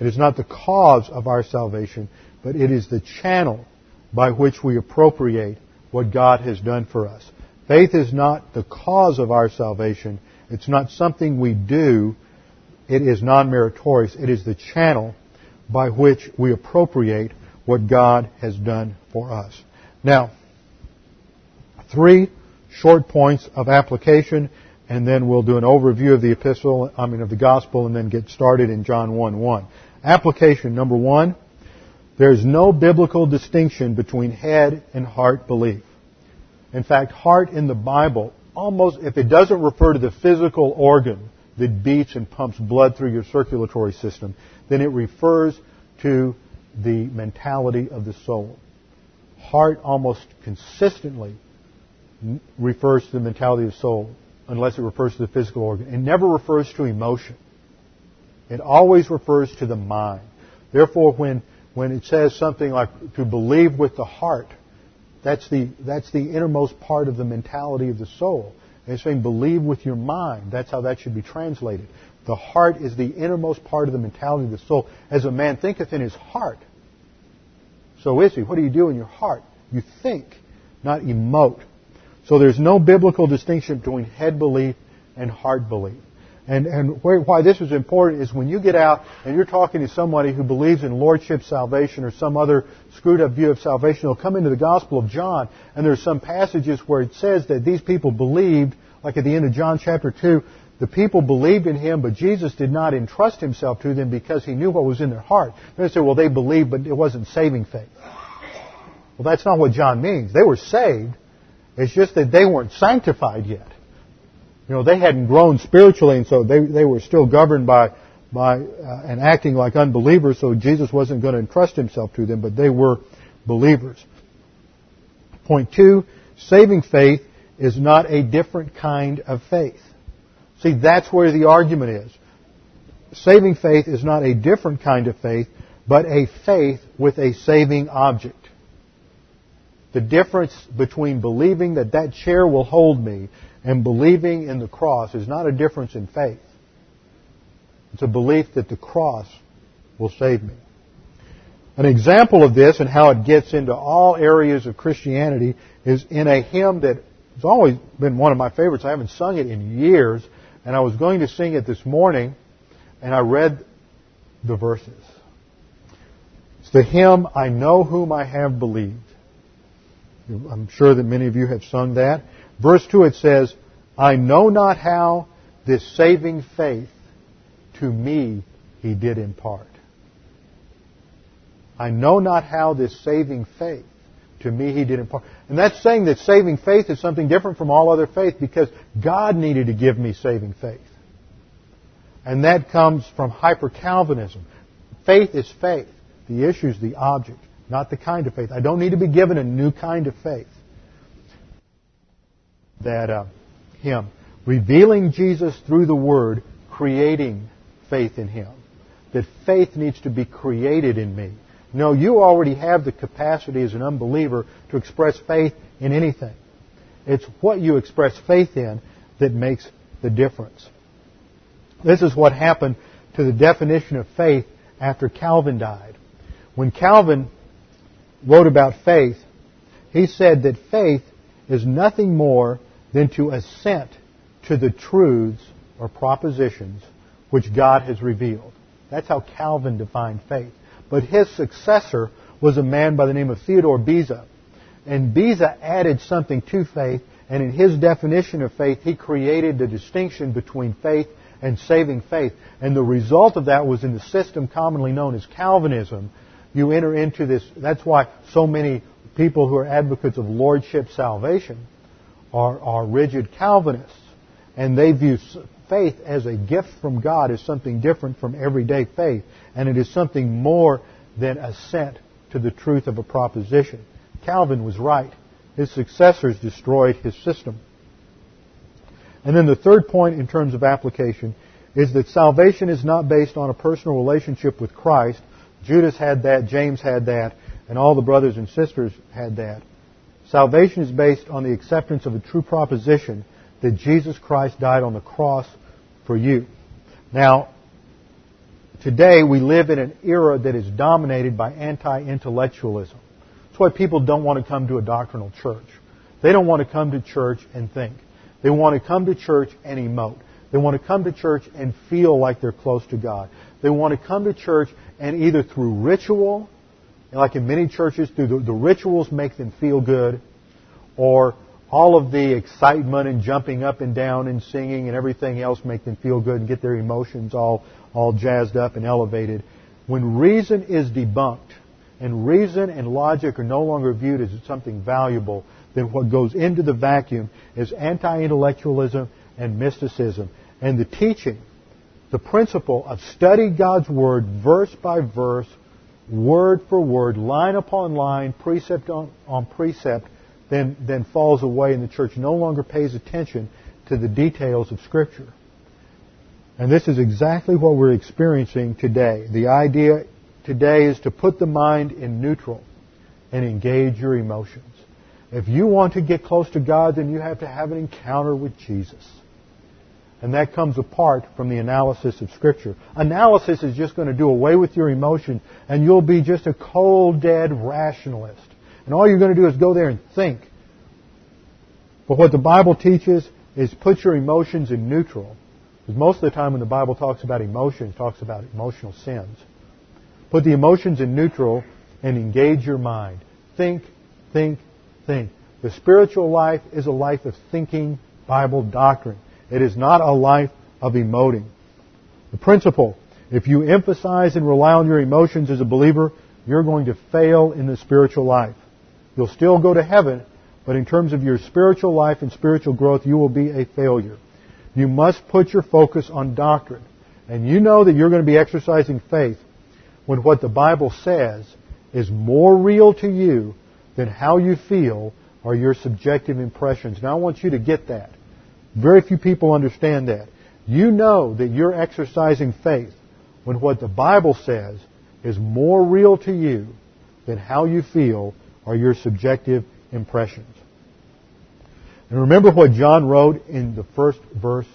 It is not the cause of our salvation, but it is the channel by which we appropriate what God has done for us. Faith is not the cause of our salvation. It's not something we do. It is non-meritorious. It is the channel by which we appropriate what God has done for us. Now, three short points of application, and then we'll do an overview of the epistle, I mean of the gospel, and then get started in John 1 1. Application number one, there's no biblical distinction between head and heart belief. In fact, heart in the Bible, almost, if it doesn't refer to the physical organ that beats and pumps blood through your circulatory system, then it refers to the mentality of the soul. Heart almost consistently refers to the mentality of soul unless it refers to the physical organ. It never refers to emotion. It always refers to the mind. Therefore, when, when it says something like to believe with the heart, that's the, that's the innermost part of the mentality of the soul. And it's saying believe with your mind. That's how that should be translated. The heart is the innermost part of the mentality of the soul. As a man thinketh in his heart, so is he. What do you do in your heart? You think, not emote. So there's no biblical distinction between head belief and heart belief. And, and where, why this is important is when you get out and you're talking to somebody who believes in lordship salvation or some other screwed up view of salvation, they'll come into the Gospel of John and there's some passages where it says that these people believed, like at the end of John chapter 2, the people believed in him, but Jesus did not entrust himself to them because he knew what was in their heart. They say, well, they believed, but it wasn't saving faith. Well, that's not what John means. They were saved. It's just that they weren't sanctified yet. You know, they hadn't grown spiritually, and so they, they were still governed by, by uh, and acting like unbelievers, so Jesus wasn't going to entrust himself to them, but they were believers. Point two, saving faith is not a different kind of faith. See, that's where the argument is. Saving faith is not a different kind of faith, but a faith with a saving object. The difference between believing that that chair will hold me and believing in the cross is not a difference in faith. It's a belief that the cross will save me. An example of this and how it gets into all areas of Christianity is in a hymn that has always been one of my favorites. I haven't sung it in years, and I was going to sing it this morning, and I read the verses. It's the hymn, I Know Whom I Have Believed. I'm sure that many of you have sung that. Verse 2 it says, I know not how this saving faith to me he did impart. I know not how this saving faith to me he did impart. And that's saying that saving faith is something different from all other faith because God needed to give me saving faith. And that comes from hyper Calvinism. Faith is faith. The issue is the object, not the kind of faith. I don't need to be given a new kind of faith that uh, hymn. Revealing Jesus through the Word, creating faith in Him. That faith needs to be created in me. No, you already have the capacity as an unbeliever to express faith in anything. It's what you express faith in that makes the difference. This is what happened to the definition of faith after Calvin died. When Calvin wrote about faith, he said that faith is nothing more than to assent to the truths or propositions which God has revealed. That's how Calvin defined faith. But his successor was a man by the name of Theodore Beza. And Beza added something to faith, and in his definition of faith, he created the distinction between faith and saving faith. And the result of that was in the system commonly known as Calvinism. You enter into this, that's why so many people who are advocates of lordship salvation are, are rigid Calvinists, and they view faith as a gift from God as something different from everyday faith, and it is something more than assent to the truth of a proposition. Calvin was right. His successors destroyed his system. And then the third point in terms of application is that salvation is not based on a personal relationship with Christ. Judas had that, James had that, and all the brothers and sisters had that. Salvation is based on the acceptance of a true proposition that Jesus Christ died on the cross for you. Now, today we live in an era that is dominated by anti-intellectualism. That's why people don't want to come to a doctrinal church. They don't want to come to church and think. They want to come to church and emote. They want to come to church and feel like they're close to God. They want to come to church and either through ritual like in many churches, do the, the rituals make them feel good, or all of the excitement and jumping up and down and singing and everything else make them feel good and get their emotions all, all jazzed up and elevated. When reason is debunked, and reason and logic are no longer viewed as something valuable, then what goes into the vacuum is anti-intellectualism and mysticism. And the teaching, the principle of study God's Word verse by verse, word for word, line upon line, precept on, on precept, then, then falls away and the church no longer pays attention to the details of Scripture. And this is exactly what we're experiencing today. The idea today is to put the mind in neutral and engage your emotions. If you want to get close to God, then you have to have an encounter with Jesus. And that comes apart from the analysis of Scripture. Analysis is just going to do away with your emotion, and you'll be just a cold, dead rationalist. And all you're going to do is go there and think. But what the Bible teaches is put your emotions in neutral. Because most of the time when the Bible talks about emotions, it talks about emotional sins. Put the emotions in neutral and engage your mind. Think, think, think. The spiritual life is a life of thinking Bible doctrine. It is not a life of emoting. The principle, if you emphasize and rely on your emotions as a believer, you're going to fail in the spiritual life. You'll still go to heaven, but in terms of your spiritual life and spiritual growth, you will be a failure. You must put your focus on doctrine. And you know that you're going to be exercising faith when what the Bible says is more real to you than how you feel or your subjective impressions. Now I want you to get that. Very few people understand that. You know that you're exercising faith when what the Bible says is more real to you than how you feel or your subjective impressions. And remember what John wrote in the first verse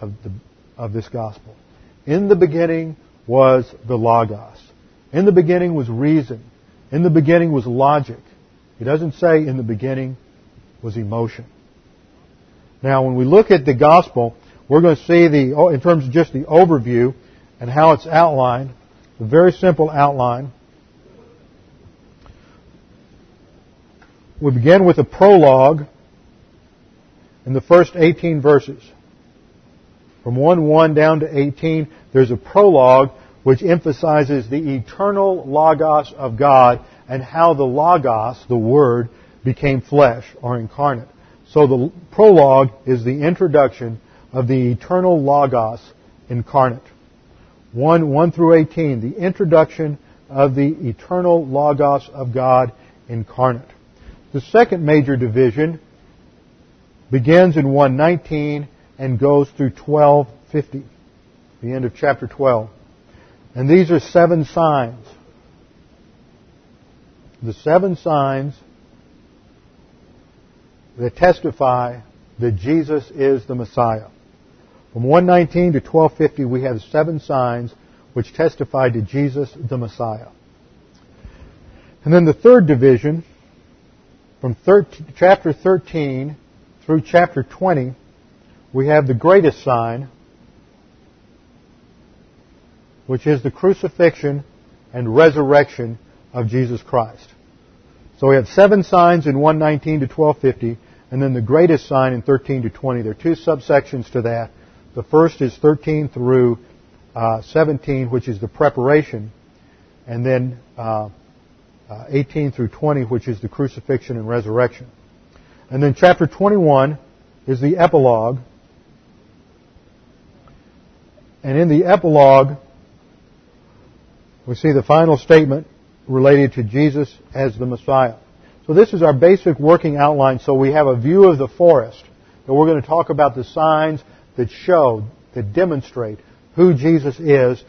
of, the, of this gospel. In the beginning was the Logos. In the beginning was reason. In the beginning was logic. He doesn't say in the beginning was emotion. Now, when we look at the gospel, we're going to see the, oh, in terms of just the overview and how it's outlined, a very simple outline. We begin with a prologue in the first 18 verses. From 1 1 down to 18, there's a prologue which emphasizes the eternal Logos of God and how the Logos, the Word, became flesh or incarnate. So the prologue is the introduction of the eternal Logos incarnate. 1, 1 through 18, the introduction of the eternal Logos of God incarnate. The second major division begins in 119 and goes through 1250, the end of chapter 12. And these are seven signs. The seven signs that testify that Jesus is the Messiah. From 119 to 1250 we have seven signs which testify to Jesus the Messiah. And then the third division, from 13, chapter 13 through chapter 20, we have the greatest sign, which is the crucifixion and resurrection of Jesus Christ. So we have seven signs in 119 to 1250, and then the greatest sign in 13 to 20. There are two subsections to that. The first is 13 through uh, 17, which is the preparation, and then uh, uh, 18 through 20, which is the crucifixion and resurrection. And then chapter 21 is the epilogue. And in the epilogue, we see the final statement related to Jesus as the Messiah. So this is our basic working outline so we have a view of the forest. And we're going to talk about the signs that show, that demonstrate who Jesus is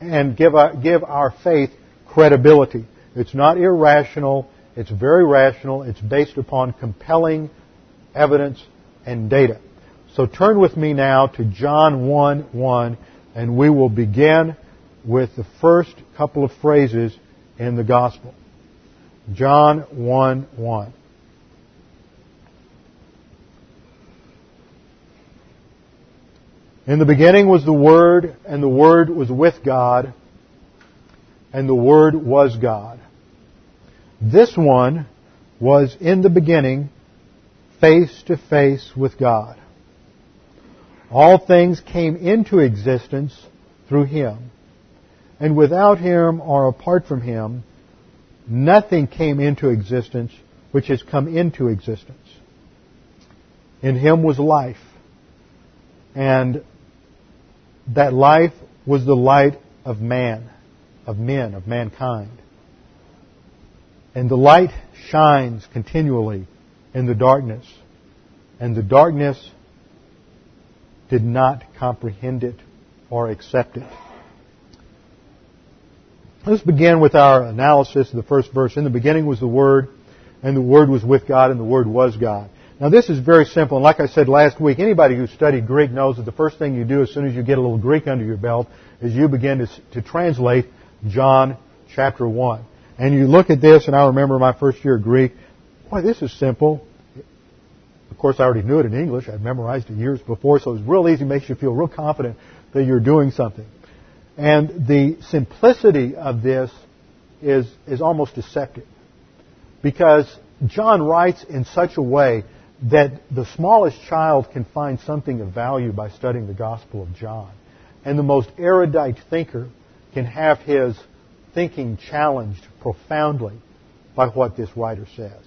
and give our, give our faith credibility. It's not irrational. It's very rational. It's based upon compelling evidence and data. So turn with me now to John 1 1, and we will begin with the first couple of phrases in the Gospel. John 1 1. In the beginning was the Word, and the Word was with God, and the Word was God. This one was in the beginning face to face with God. All things came into existence through Him. And without Him or apart from Him, nothing came into existence which has come into existence. In Him was life. And that life was the light of man of men, of mankind. And the light shines continually in the darkness. And the darkness did not comprehend it or accept it. Let's begin with our analysis of the first verse. In the beginning was the Word, and the Word was with God, and the Word was God. Now this is very simple, and like I said last week, anybody who studied Greek knows that the first thing you do as soon as you get a little Greek under your belt is you begin to, to translate John chapter 1. And you look at this, and I remember my first year of Greek, boy, this is simple. Of course, I already knew it in English. I'd memorized it years before, so it was real easy, It makes you feel real confident that you're doing something. And the simplicity of this is, is almost deceptive. Because John writes in such a way that the smallest child can find something of value by studying the Gospel of John. And the most erudite thinker can have his thinking challenged profoundly by what this writer says.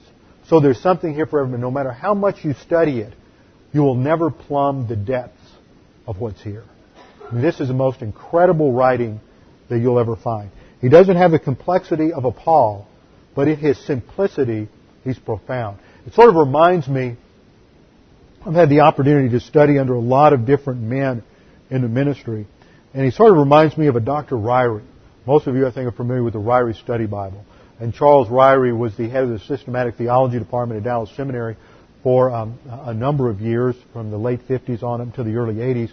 So there's something here for everyone. No matter how much you study it, you will never plumb the depths of what's here. I mean, this is the most incredible writing that you'll ever find. He doesn't have the complexity of a Paul, but in his simplicity, he's profound. It sort of reminds me, I've had the opportunity to study under a lot of different men in the ministry, and he sort of reminds me of a Dr. Ryrie. Most of you, I think, are familiar with the Ryrie Study Bible. And Charles Ryrie was the head of the Systematic Theology Department at Dallas Seminary for um, a number of years, from the late 50s on up to the early 80s.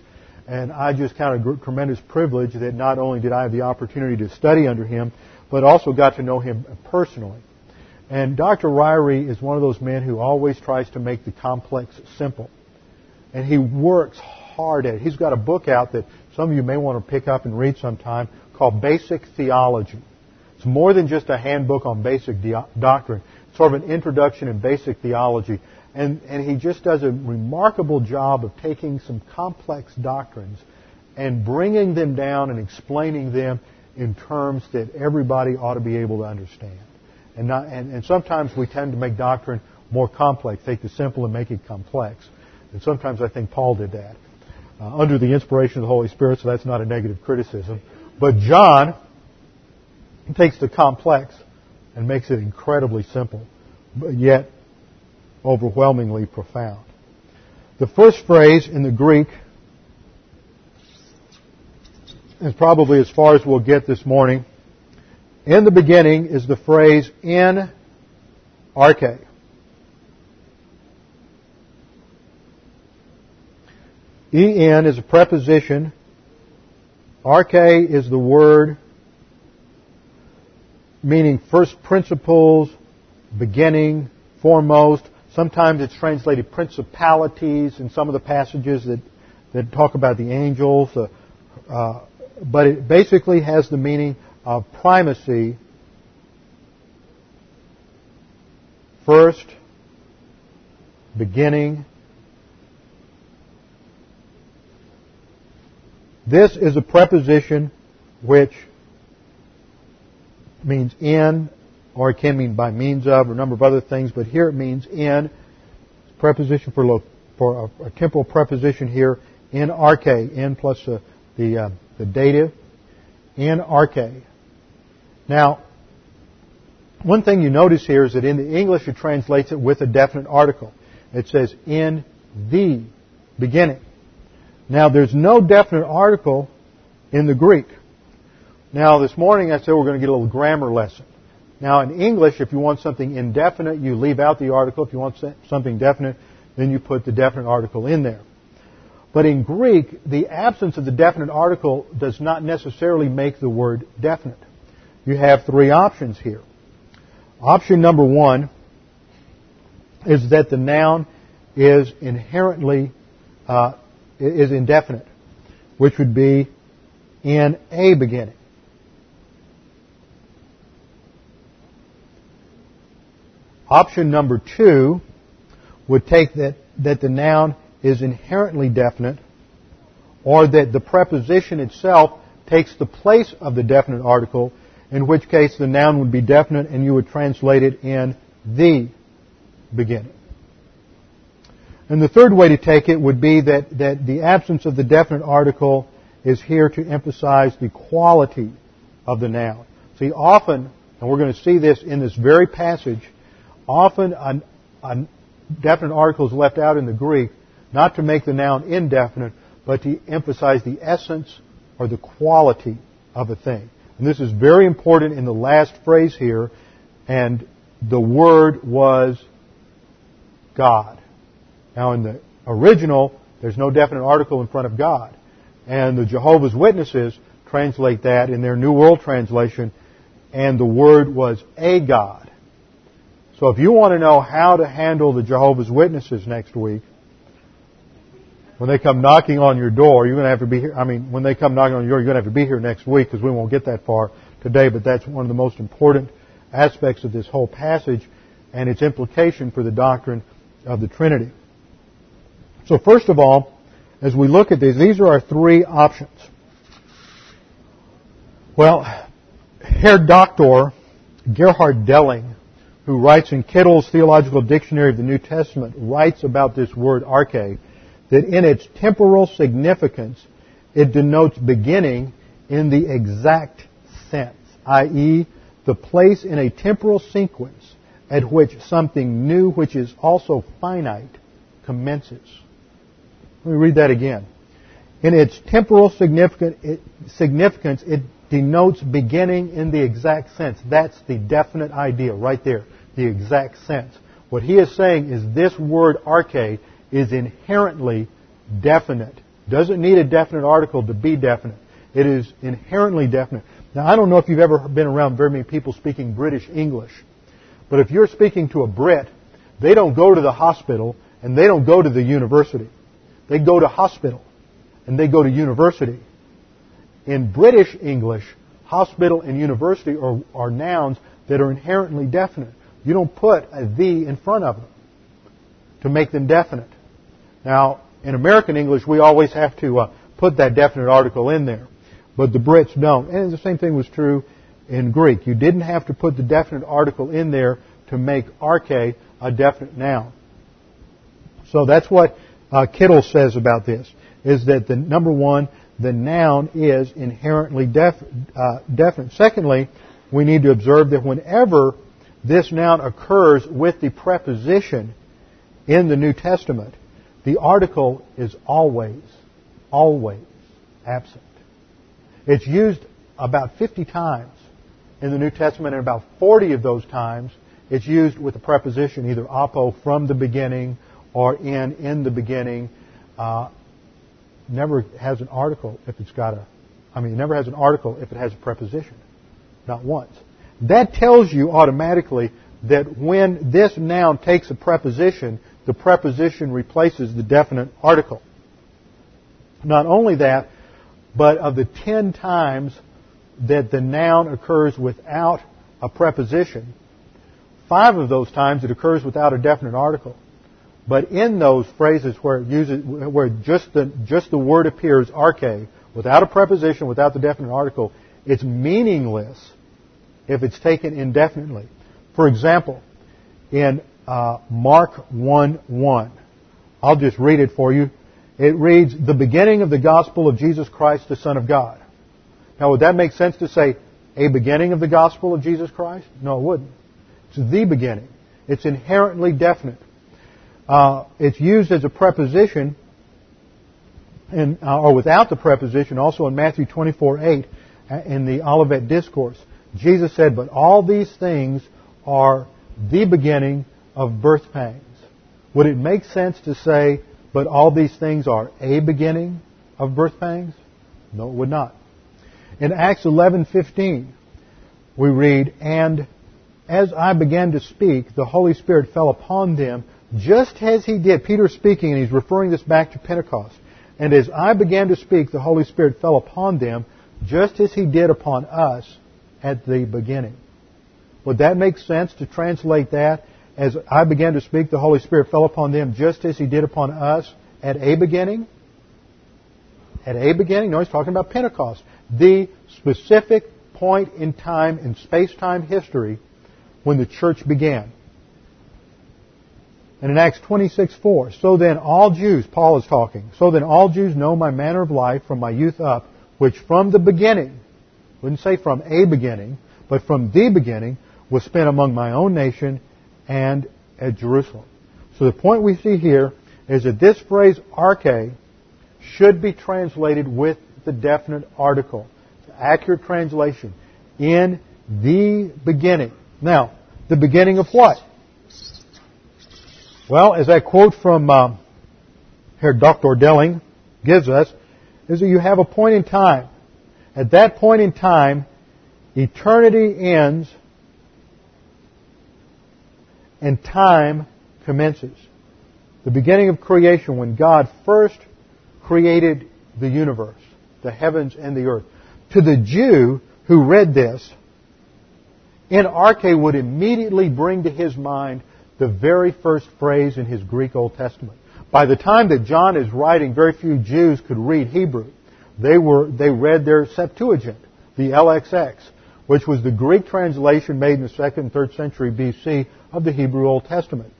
And I just counted a tremendous privilege that not only did I have the opportunity to study under him, but also got to know him personally. And Dr. Ryrie is one of those men who always tries to make the complex simple. And he works hard at it. He's got a book out that some of you may want to pick up and read sometime called Basic Theology. It's more than just a handbook on basic doctrine. It's sort of an introduction in basic theology. And, and he just does a remarkable job of taking some complex doctrines and bringing them down and explaining them in terms that everybody ought to be able to understand. And, not, and, and sometimes we tend to make doctrine more complex, take the simple and make it complex. And sometimes I think Paul did that. Uh, under the inspiration of the Holy Spirit, so that's not a negative criticism. But John takes the complex and makes it incredibly simple, but yet overwhelmingly profound. The first phrase in the Greek is probably as far as we'll get this morning. In the beginning is the phrase in arche. En is a preposition. Arche is the word meaning first principles, beginning, foremost. Sometimes it's translated principalities in some of the passages that, that talk about the angels. Uh, uh, but it basically has the meaning of primacy first, beginning. This is a preposition which means in, or it can mean by means of, or a number of other things, but here it means in. Preposition for, lo, for a, a, temporal preposition here, in arche, in plus uh, the, uh, the dative, in arche. Now, one thing you notice here is that in the English it translates it with a definite article. It says in the beginning. Now there's no definite article in the Greek. Now this morning I said we're going to get a little grammar lesson. Now in English, if you want something indefinite, you leave out the article. If you want something definite, then you put the definite article in there. But in Greek, the absence of the definite article does not necessarily make the word definite. You have three options here. Option number one is that the noun is inherently uh, is indefinite, which would be in a beginning. Option number two would take that, that the noun is inherently definite or that the preposition itself takes the place of the definite article, in which case the noun would be definite and you would translate it in the beginning. And the third way to take it would be that, that the absence of the definite article is here to emphasize the quality of the noun. See, often, and we're going to see this in this very passage, often a, a definite article is left out in the Greek not to make the noun indefinite, but to emphasize the essence or the quality of a thing. And this is very important in the last phrase here, and the word was God. Now in the original, there's no definite article in front of God. And the Jehovah's Witnesses translate that in their New World Translation, and the word was a God. So if you want to know how to handle the Jehovah's Witnesses next week, when they come knocking on your door, you're going to have to be here. I mean, when they come knocking on your door, you're going to have to be here next week because we won't get that far today, but that's one of the most important aspects of this whole passage and its implication for the doctrine of the Trinity. So first of all, as we look at these, these are our three options. Well, Herr Dr. Gerhard Delling, who writes in Kittel's Theological Dictionary of the New Testament, writes about this word arche, that in its temporal significance, it denotes beginning in the exact sense, i.e., the place in a temporal sequence at which something new, which is also finite, commences. Let me read that again. In its temporal significance, it denotes beginning in the exact sense. That's the definite idea right there, the exact sense. What he is saying is this word arche is inherently definite. Doesn't need a definite article to be definite. It is inherently definite. Now, I don't know if you've ever been around very many people speaking British English, but if you're speaking to a Brit, they don't go to the hospital and they don't go to the university. They go to hospital and they go to university. In British English, hospital and university are, are nouns that are inherently definite. You don't put a the in front of them to make them definite. Now, in American English, we always have to uh, put that definite article in there, but the Brits don't. And the same thing was true in Greek. You didn't have to put the definite article in there to make arche a definite noun. So that's what uh, Kittel says about this, is that the number one, the noun is inherently def, uh, definite. Secondly, we need to observe that whenever this noun occurs with the preposition in the New Testament, the article is always, always absent. It's used about 50 times in the New Testament, and about 40 of those times it's used with the preposition either apo from the beginning or in in the beginning. Uh, never has an article if it's got a, I mean, never has an article if it has a preposition. Not once. That tells you automatically that when this noun takes a preposition, the preposition replaces the definite article. Not only that, but of the ten times that the noun occurs without a preposition, five of those times it occurs without a definite article. But in those phrases where it uses, where just the, just the word appears, arche, without a preposition, without the definite article, it's meaningless if it's taken indefinitely. For example, in uh, Mark 1 1. I'll just read it for you. It reads, the beginning of the gospel of Jesus Christ, the Son of God. Now, would that make sense to say a beginning of the gospel of Jesus Christ? No, it wouldn't. It's the beginning. It's inherently definite. Uh, it's used as a preposition, in, uh, or without the preposition, also in Matthew 24 8, uh, in the Olivet Discourse. Jesus said, But all these things are the beginning of birth pangs. Would it make sense to say, but all these things are a beginning of birth pangs? No, it would not. In Acts 11:15, we read, "And as I began to speak, the Holy Spirit fell upon them, just as he did." Peter speaking, and he's referring this back to Pentecost. And as I began to speak, the Holy Spirit fell upon them, just as he did upon us at the beginning. Would that make sense to translate that as I began to speak, the Holy Spirit fell upon them just as He did upon us at a beginning. At a beginning? No, He's talking about Pentecost. The specific point in time in space-time history when the church began. And in Acts 26, 4, so then all Jews, Paul is talking, so then all Jews know my manner of life from my youth up, which from the beginning wouldn't say from a beginning, but from the beginning, was spent among my own nation and at Jerusalem. So the point we see Herr is that this phrase arche should be translated with the definite article. Accurate translation. In the beginning. Now, the beginning of what? Well, as that quote from uh, here Dr. Delling gives us, is that you have a point in time. At that point in time, eternity ends and time commences. The beginning of creation, when God first created the universe, the heavens and the earth. To the Jew who read this, arche would immediately bring to his mind the very first phrase in his Greek Old Testament. By the time that John is writing, very few Jews could read Hebrew. They were, they read their Septuagint, the LXX, which was the Greek translation made in the second and third century BC of the Hebrew Old Testament.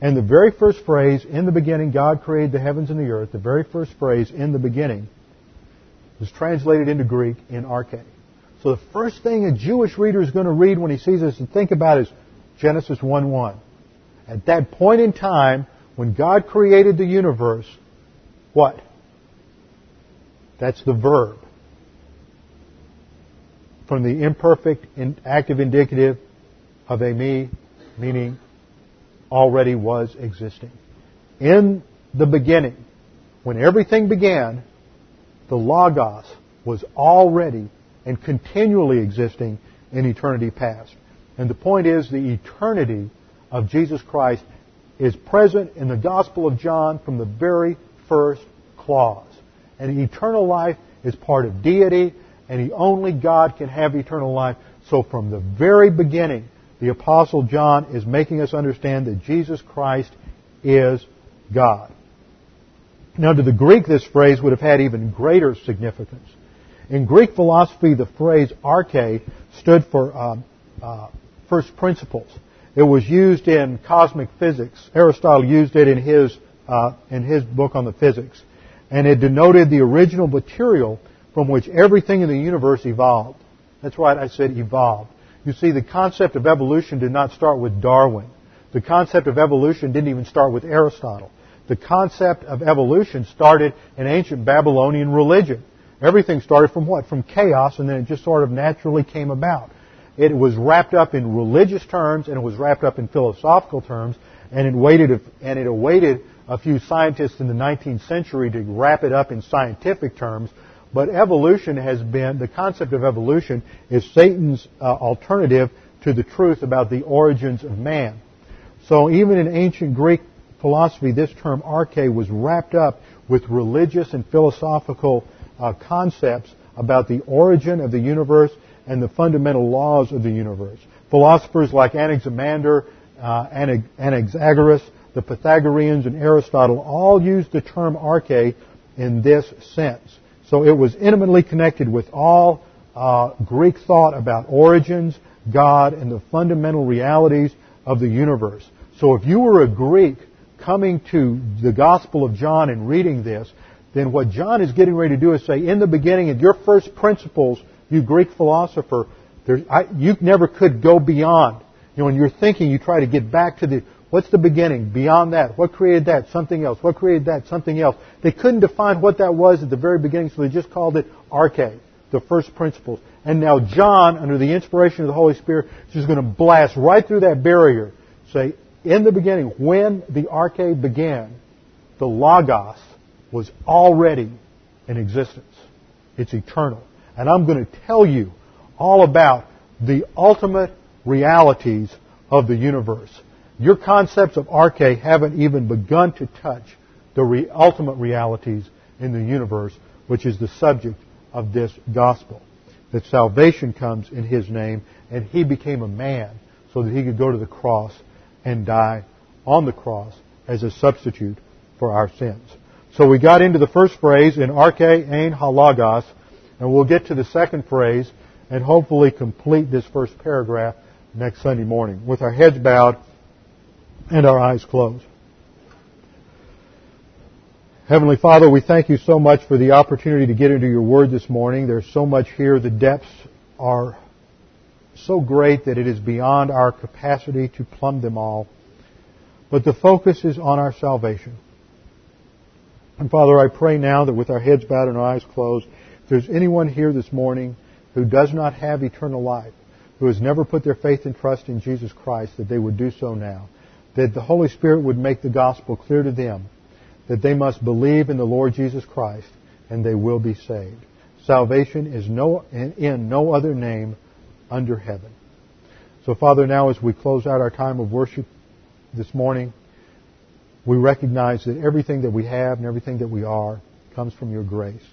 And the very first phrase, in the beginning God created the heavens and the earth, the very first phrase, in the beginning, was translated into Greek in arche. So the first thing a Jewish reader is going to read when he sees this and think about is Genesis 1-1. At that point in time, when God created the universe, what? That's the verb from the imperfect active indicative of eimi, meaning already was existing. In the beginning, when everything began, the Logos was already and continually existing in eternity past. And the point is the eternity of Jesus Christ is present in the Gospel of John from the very first clause. And eternal life is part of deity and only God can have eternal life. So from the very beginning, the Apostle John is making us understand that Jesus Christ is God. Now to the Greek, this phrase would have had even greater significance. In Greek philosophy, the phrase arche stood for uh, uh, first principles. It was used in cosmic physics. Aristotle used it in his uh, in his book on the physics, and it denoted the original material from which everything in the universe evolved. That's right, I said evolved. You see, the concept of evolution did not start with Darwin. The concept of evolution didn't even start with Aristotle. The concept of evolution started in ancient Babylonian religion. Everything started from what? From chaos, and then it just sort of naturally came about. It was wrapped up in religious terms, and it was wrapped up in philosophical terms, and it waited, and it awaited a few scientists in the 19th century to wrap it up in scientific terms but evolution has been, the concept of evolution is Satan's uh, alternative to the truth about the origins of man. So even in ancient Greek philosophy, this term arche was wrapped up with religious and philosophical uh, concepts about the origin of the universe and the fundamental laws of the universe. Philosophers like Anaximander, uh, Anaxagoras, the Pythagoreans, and Aristotle all used the term arche in this sense. So it was intimately connected with all uh, Greek thought about origins, God, and the fundamental realities of the universe. So if you were a Greek coming to the Gospel of John and reading this, then what John is getting ready to do is say, in the beginning, of your first principles, you Greek philosopher, I, you never could go beyond. You know, in your thinking, you try to get back to the What's the beginning? Beyond that. What created that? Something else. What created that? Something else. They couldn't define what that was at the very beginning, so they just called it arche, the first principles. And now John, under the inspiration of the Holy Spirit, is just going to blast right through that barrier. Say, in the beginning, when the arche began, the Logos was already in existence. It's eternal. And I'm going to tell you all about the ultimate realities of the universe. Your concepts of arche haven't even begun to touch the re- ultimate realities in the universe, which is the subject of this gospel. That salvation comes in His name, and He became a man so that He could go to the cross and die on the cross as a substitute for our sins. So we got into the first phrase in arche ein ho logos, and we'll get to the second phrase and hopefully complete this first paragraph next Sunday morning. With our heads bowed, and our eyes closed. Heavenly Father, we thank you so much for the opportunity to get into your word this morning. There's so much here. The depths are so great that it is beyond our capacity to plumb them all. But the focus is on our salvation. And Father, I pray now that with our heads bowed and our eyes closed, if there's anyone here this morning who does not have eternal life, who has never put their faith and trust in Jesus Christ, that they would do so now. That the Holy Spirit would make the gospel clear to them that they must believe in the Lord Jesus Christ and they will be saved. Salvation is no, in no other name under heaven. So Father, now as we close out our time of worship this morning, we recognize that everything that we have and everything that we are comes from your grace.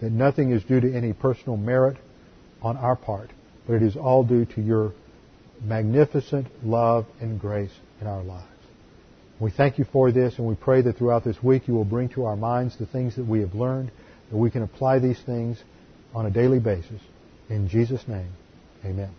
That nothing is due to any personal merit on our part, but it is all due to your magnificent love and grace in our lives. We thank you for this and we pray that throughout this week you will bring to our minds the things that we have learned, that we can apply these things on a daily basis. In Jesus' name, amen.